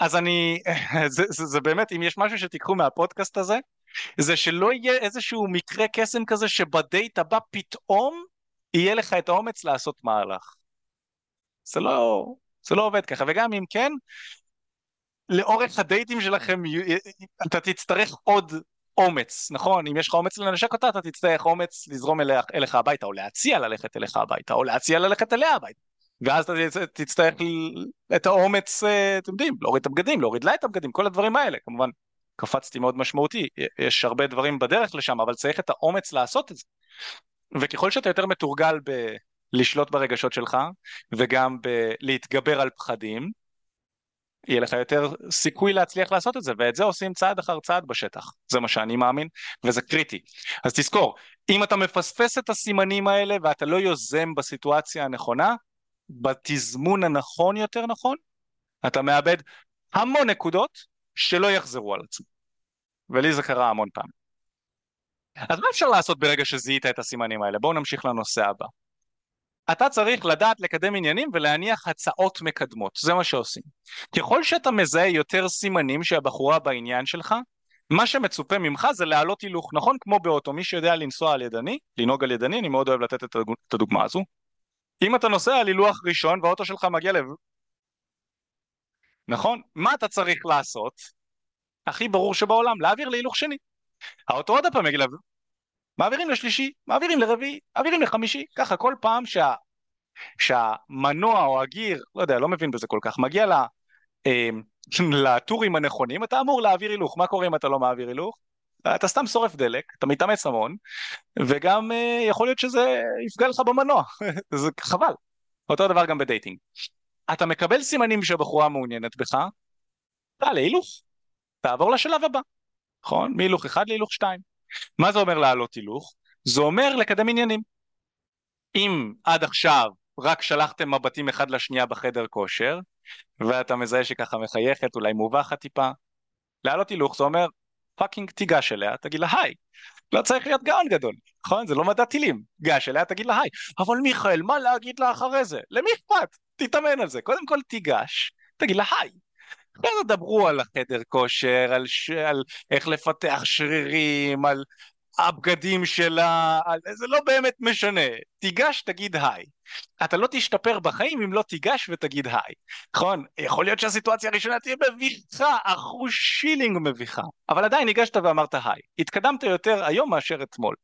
אז אני, זה, זה, זה באמת, אם יש משהו שתיקחו מהפודקאסט הזה, זה שלא יהיה איזשהו מקרה קסם כזה שבדייט הבא פתאום יהיה לך את האומץ לעשות מהלך. זה לא, זה לא עובד ככה, וגם אם כן, לאורך הדייטים שלכם אתה תצטרך עוד אומץ, נכון? אם יש לך אומץ לנשק אותה, אתה תצטרך אומץ לזרום אליך, אליך הביתה, או להציע ללכת אליך הביתה, או להציע ללכת אליה הביתה. ואז אתה תצטרך את האומץ, אה, אתם יודעים, להוריד את הבגדים, להוריד לה את הבגדים, כל הדברים האלה. כמובן, קפצתי מאוד משמעותי, יש הרבה דברים בדרך לשם, אבל צריך את האומץ לעשות את זה. וככל שאתה יותר מתורגל בלשלוט ברגשות שלך, וגם בלהתגבר על פחדים, יהיה לך יותר סיכוי להצליח לעשות את זה, ואת זה עושים צעד אחר צעד בשטח, זה מה שאני מאמין, וזה קריטי. אז תזכור, אם אתה מפספס את הסימנים האלה ואתה לא יוזם בסיטואציה הנכונה, בתזמון הנכון יותר נכון, אתה מאבד המון נקודות שלא יחזרו על עצמם. ולי זה קרה המון פעמים. אז מה אפשר לעשות ברגע שזיהית את הסימנים האלה? בואו נמשיך לנושא הבא. אתה צריך לדעת לקדם עניינים ולהניח הצעות מקדמות, זה מה שעושים. ככל שאתה מזהה יותר סימנים שהבחורה בעניין שלך, מה שמצופה ממך זה להעלות הילוך, נכון? כמו באוטו, מי שיודע לנסוע על ידני, לנהוג על ידני, אני מאוד אוהב לתת את הדוגמה הזו. אם אתה נוסע על הילוך ראשון והאוטו שלך מגיע לב... נכון? מה אתה צריך לעשות? הכי ברור שבעולם, להעביר להילוך שני. האוטו עוד פעם יגיד לב... מעבירים לשלישי, מעבירים לרביעי, מעבירים לחמישי, ככה כל פעם שה... שהמנוע או הגיר, לא יודע, לא מבין בזה כל כך, מגיע ל... אה, לטורים הנכונים, אתה אמור להעביר הילוך. מה קורה אם אתה לא מעביר הילוך? אתה סתם שורף דלק, אתה מתאמץ המון, וגם אה, יכול להיות שזה יפגע לך במנוע, זה חבל. אותו דבר גם בדייטינג. אתה מקבל סימנים שהבחורה מעוניינת בך, תעלה הילוך, תעבור לשלב הבא, נכון? מהילוך אחד להילוך שתיים. מה זה אומר לעלות הילוך? זה אומר לקדם עניינים. אם עד עכשיו רק שלחתם מבטים אחד לשנייה בחדר כושר, ואתה מזהה שככה מחייכת, אולי מובכת טיפה, לעלות הילוך זה אומר fucking תיגש אליה, תגיד לה היי. לא צריך להיות גאון גדול, נכון? זה לא מדע טילים. גש אליה, תגיד לה היי. אבל מיכאל, מה להגיד לה אחרי זה? למי אכפת? תתאמן על זה. קודם כל תיגש, תגיד לה היי. אחרי זה דברו על החדר כושר, על, ש... על איך לפתח שרירים, על הבגדים שלה. זה לא באמת משנה. תיגש, תגיד היי. אתה לא תשתפר בחיים אם לא תיגש ותגיד היי. נכון? יכול להיות שהסיטואציה הראשונה תהיה מביכה, אחוז שילינג מביכה. אבל עדיין הגשת ואמרת היי. התקדמת יותר היום מאשר אתמול.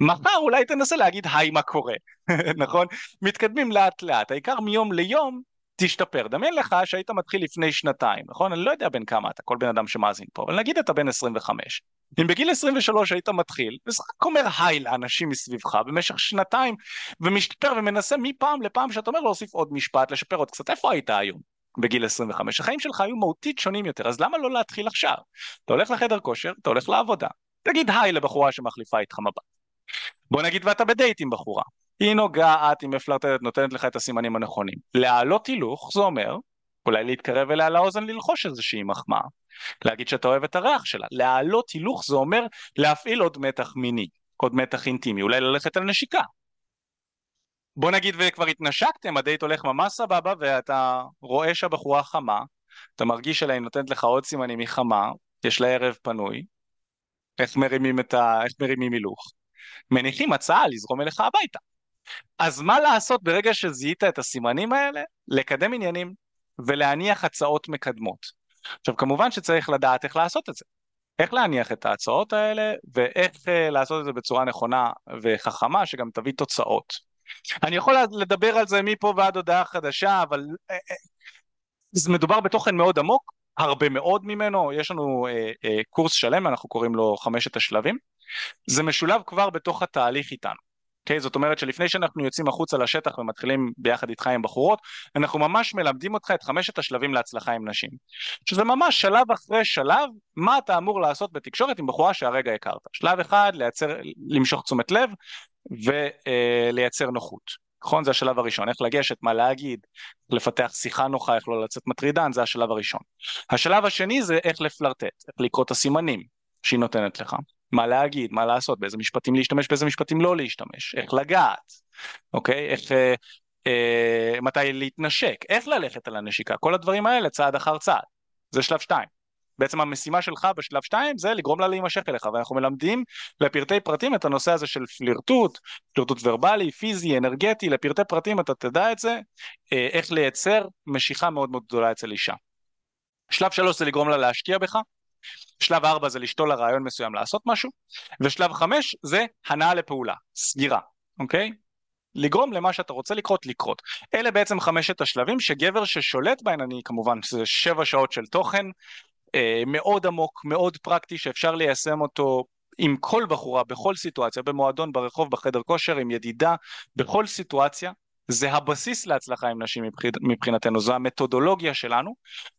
מחר אולי תנסה להגיד היי מה קורה, נכון? מתקדמים לאט לאט, העיקר מיום ליום תשתפר. דמיין לך שהיית מתחיל לפני שנתיים, נכון? אני לא יודע בין כמה אתה, כל בן אדם שמאזין פה, אבל נגיד אתה בן 25. אם בגיל 23 היית מתחיל, ושחק אומר היי לאנשים מסביבך במשך שנתיים, ומשתפר ומנסה מפעם לפעם שאתה אומר להוסיף עוד משפט, לשפר עוד קצת, איפה היית היום? בגיל 25. החיים שלך היו מהותית שונים יותר, אז למה לא להתחיל עכשיו? אתה הולך לחדר כושר, אתה הולך לעבודה, תגיד היי לבחורה שמחליפה איתך מבט. בוא נגיד ואתה בדייט עם בחורה, היא נוגעת, היא מפלרטטת, נותנת לך את הסימנים הנכונים. להעלות הילוך זה אומר אולי להתקרב אליה לאוזן ללחוש איזושהי מחמאה. להגיד שאתה אוהב את הריח שלה. להעלות הילוך זה אומר להפעיל עוד מתח מיני, עוד מתח אינטימי, אולי ללכת על נשיקה. בוא נגיד וכבר התנשקתם, הדייט הולך ממש סבבה ואתה רואה שהבחורה חמה, אתה מרגיש עליה, היא נותנת לך עוד סימנים, היא חמה, יש לה ערב פנוי, איך מרימים, ה... איך מרימים הילוך? מניחים הצעה לזרום אליך הביתה. אז מה לעשות ברגע שזיהית את הסימנים האלה? לקדם עניינים ולהניח הצעות מקדמות. עכשיו כמובן שצריך לדעת איך לעשות את זה. איך להניח את ההצעות האלה ואיך uh, לעשות את זה בצורה נכונה וחכמה שגם תביא תוצאות. אני יכול לדבר על זה מפה ועד הודעה חדשה אבל uh, uh, מדובר בתוכן מאוד עמוק, הרבה מאוד ממנו, יש לנו uh, uh, קורס שלם אנחנו קוראים לו חמשת השלבים, זה משולב כבר בתוך התהליך איתנו. אוקיי? זאת אומרת שלפני שאנחנו יוצאים החוצה לשטח ומתחילים ביחד איתך עם בחורות, אנחנו ממש מלמדים אותך את חמשת השלבים להצלחה עם נשים. שזה ממש שלב אחרי שלב, מה אתה אמור לעשות בתקשורת עם בחורה שהרגע הכרת. שלב אחד, לייצר, למשוך תשומת לב ולייצר נוחות. נכון? זה השלב הראשון, איך לגשת, מה להגיד, לפתח שיחה נוחה, איך לא לצאת מטרידן, זה השלב הראשון. השלב השני זה איך לפלרטט, איך לקרוא את הסימנים שהיא נותנת לך. מה להגיד, מה לעשות, באיזה משפטים להשתמש, באיזה משפטים לא להשתמש, איך לגעת, אוקיי? איך, אה, אה, מתי להתנשק, איך ללכת על הנשיקה, כל הדברים האלה צעד אחר צעד, זה שלב שתיים. בעצם המשימה שלך בשלב שתיים זה לגרום לה להימשך אליך ואנחנו מלמדים לפרטי פרטים את הנושא הזה של פלירטוט, פלירטוט ורבלי, פיזי, אנרגטי, לפרטי פרטים אתה תדע את זה, אה, איך לייצר משיכה מאוד מאוד גדולה אצל אישה. שלב שלוש זה לגרום לה להשקיע בך, שלב 4 זה לשתול לרעיון מסוים לעשות משהו, ושלב 5 זה הנאה לפעולה, סגירה, אוקיי? לגרום למה שאתה רוצה לקרות, לקרות. אלה בעצם חמשת השלבים שגבר ששולט בהן, אני כמובן, זה שבע שעות של תוכן, אה, מאוד עמוק, מאוד פרקטי, שאפשר ליישם אותו עם כל בחורה, בכל סיטואציה, במועדון, ברחוב, בחדר כושר, עם ידידה, בכל סיטואציה, זה הבסיס להצלחה עם נשים מבחינתנו, זו המתודולוגיה שלנו,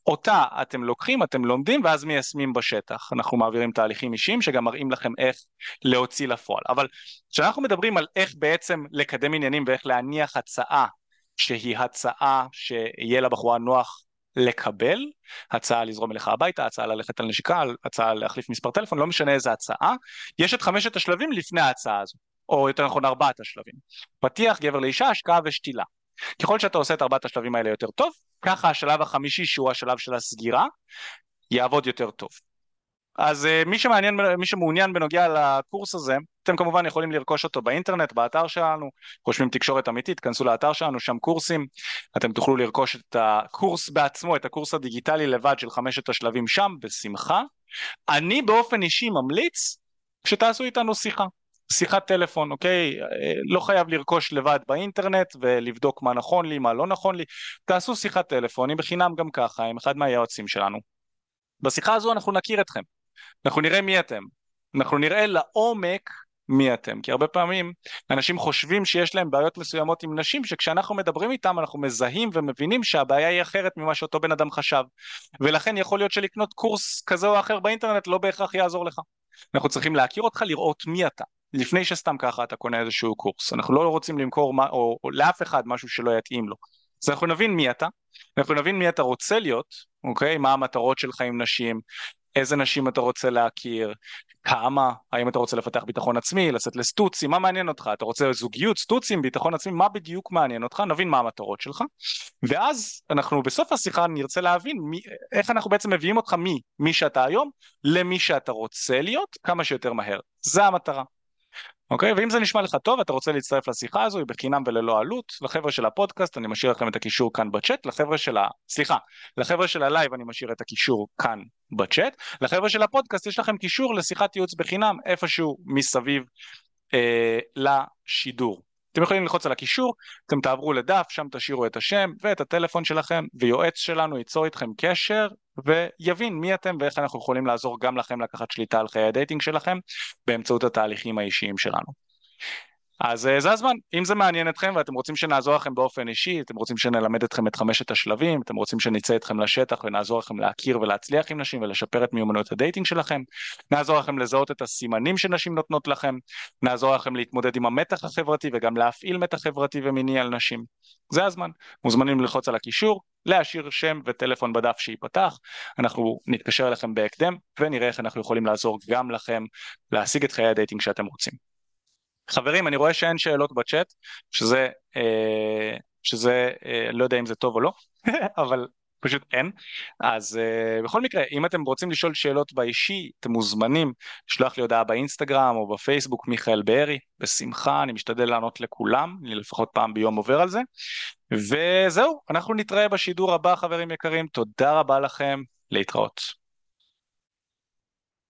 אותה אתם לוקחים, אתם לומדים ואז מיישמים בשטח. אנחנו מעבירים תהליכים אישיים שגם מראים לכם איך להוציא לפועל. אבל כשאנחנו מדברים על איך בעצם לקדם עניינים ואיך להניח הצעה שהיא הצעה שיהיה לבחורה נוח לקבל, הצעה לזרום אליך הביתה, הצעה ללכת על נשיקה, הצעה להחליף מספר טלפון, לא משנה איזה הצעה, יש את חמשת השלבים לפני ההצעה הזו. או יותר נכון ארבעת השלבים. פתיח, גבר לאישה, השקעה ושתילה. ככל שאתה עושה את ארבעת השלבים האלה יותר טוב, ככה השלב החמישי שהוא השלב של הסגירה, יעבוד יותר טוב. אז uh, מי שמעניין, מי שמעוניין בנוגע לקורס הזה, אתם כמובן יכולים לרכוש אותו באינטרנט, באתר שלנו, רושמים תקשורת אמיתית, כנסו לאתר שלנו, שם קורסים, אתם תוכלו לרכוש את הקורס בעצמו, את הקורס הדיגיטלי לבד של חמשת השלבים שם, בשמחה. אני באופן אישי ממליץ שתעשו איתנו שיחה. שיחת טלפון, אוקיי? לא חייב לרכוש לבד באינטרנט ולבדוק מה נכון לי, מה לא נכון לי. תעשו שיחת טלפון, היא בחינם גם ככה, עם אחד מהיועצים שלנו. בשיחה הזו אנחנו נכיר אתכם. אנחנו נראה מי אתם. אנחנו נראה לעומק מי אתם. כי הרבה פעמים אנשים חושבים שיש להם בעיות מסוימות עם נשים, שכשאנחנו מדברים איתם אנחנו מזהים ומבינים שהבעיה היא אחרת ממה שאותו בן אדם חשב. ולכן יכול להיות שלקנות קורס כזה או אחר באינטרנט לא בהכרח יעזור לך. אנחנו צריכים להכיר אותך, לראות מי אתה. לפני שסתם ככה אתה קונה איזשהו קורס. אנחנו לא רוצים למכור מה, או, או לאף אחד משהו שלא יתאים לו. אז אנחנו נבין מי אתה, אנחנו נבין מי אתה רוצה להיות, אוקיי? מה המטרות שלך עם נשים, איזה נשים אתה רוצה להכיר, כמה, האם אתה רוצה לפתח ביטחון עצמי, לצאת לסטוצים, מה מעניין אותך, אתה רוצה זוגיות, סטוצים, ביטחון עצמי, מה בדיוק מעניין אותך, נבין מה המטרות שלך, ואז אנחנו בסוף השיחה נרצה להבין מי, איך אנחנו בעצם מביאים אותך ממי שאתה היום למי שאתה רוצה להיות כמה שיותר מהר, זה המטרה. אוקיי? ואם זה נשמע לך טוב, אתה רוצה להצטרף לשיחה הזו, היא בחינם וללא עלות. לחבר'ה של הפודקאסט אני משאיר לכם את הקישור כאן בצ'אט, לחבר'ה של ה... סליחה, לחבר'ה של הלייב אני משאיר את הקישור כאן בצ'אט, לחבר'ה של הפודקאסט יש לכם קישור לשיחת ייעוץ בחינם איפשהו מסביב אה, לשידור. אתם יכולים ללחוץ על הקישור, אתם תעברו לדף, שם תשאירו את השם ואת הטלפון שלכם, ויועץ שלנו ייצור איתכם קשר ויבין מי אתם ואיך אנחנו יכולים לעזור גם לכם לקחת שליטה על חיי הדייטינג שלכם באמצעות התהליכים האישיים שלנו. אז אה, זה הזמן, אם זה מעניין אתכם ואתם רוצים שנעזור לכם באופן אישי, אתם רוצים שנלמד אתכם את חמשת השלבים, אתם רוצים שנצא אתכם לשטח ונעזור לכם להכיר ולהצליח עם נשים ולשפר את מיומנויות הדייטינג שלכם, נעזור לכם לזהות את הסימנים שנשים נותנות לכם, נעזור לכם להתמודד עם המתח החברתי וגם להפעיל מתח חברתי ומיני על נשים. זה הזמן, מוזמנים ללחוץ על הקישור, להשאיר שם וטלפון בדף שייפתח, אנחנו נתקשר אליכם בהקדם ונראה איך אנחנו יכולים לעזור גם לכם להשיג את חיי הדייטינג שאתם רוצים. חברים, אני רואה שאין שאלות בצ'אט, שזה, אה, שזה, אה, לא יודע אם זה טוב או לא, אבל פשוט אין. אז uh, בכל מקרה, אם אתם רוצים לשאול שאלות באישי, אתם מוזמנים לשלוח לי הודעה באינסטגרם או בפייסבוק מיכאל בארי, בשמחה, אני משתדל לענות לכולם, אני לפחות פעם ביום עובר על זה. וזהו, אנחנו נתראה בשידור הבא חברים יקרים, תודה רבה לכם, להתראות.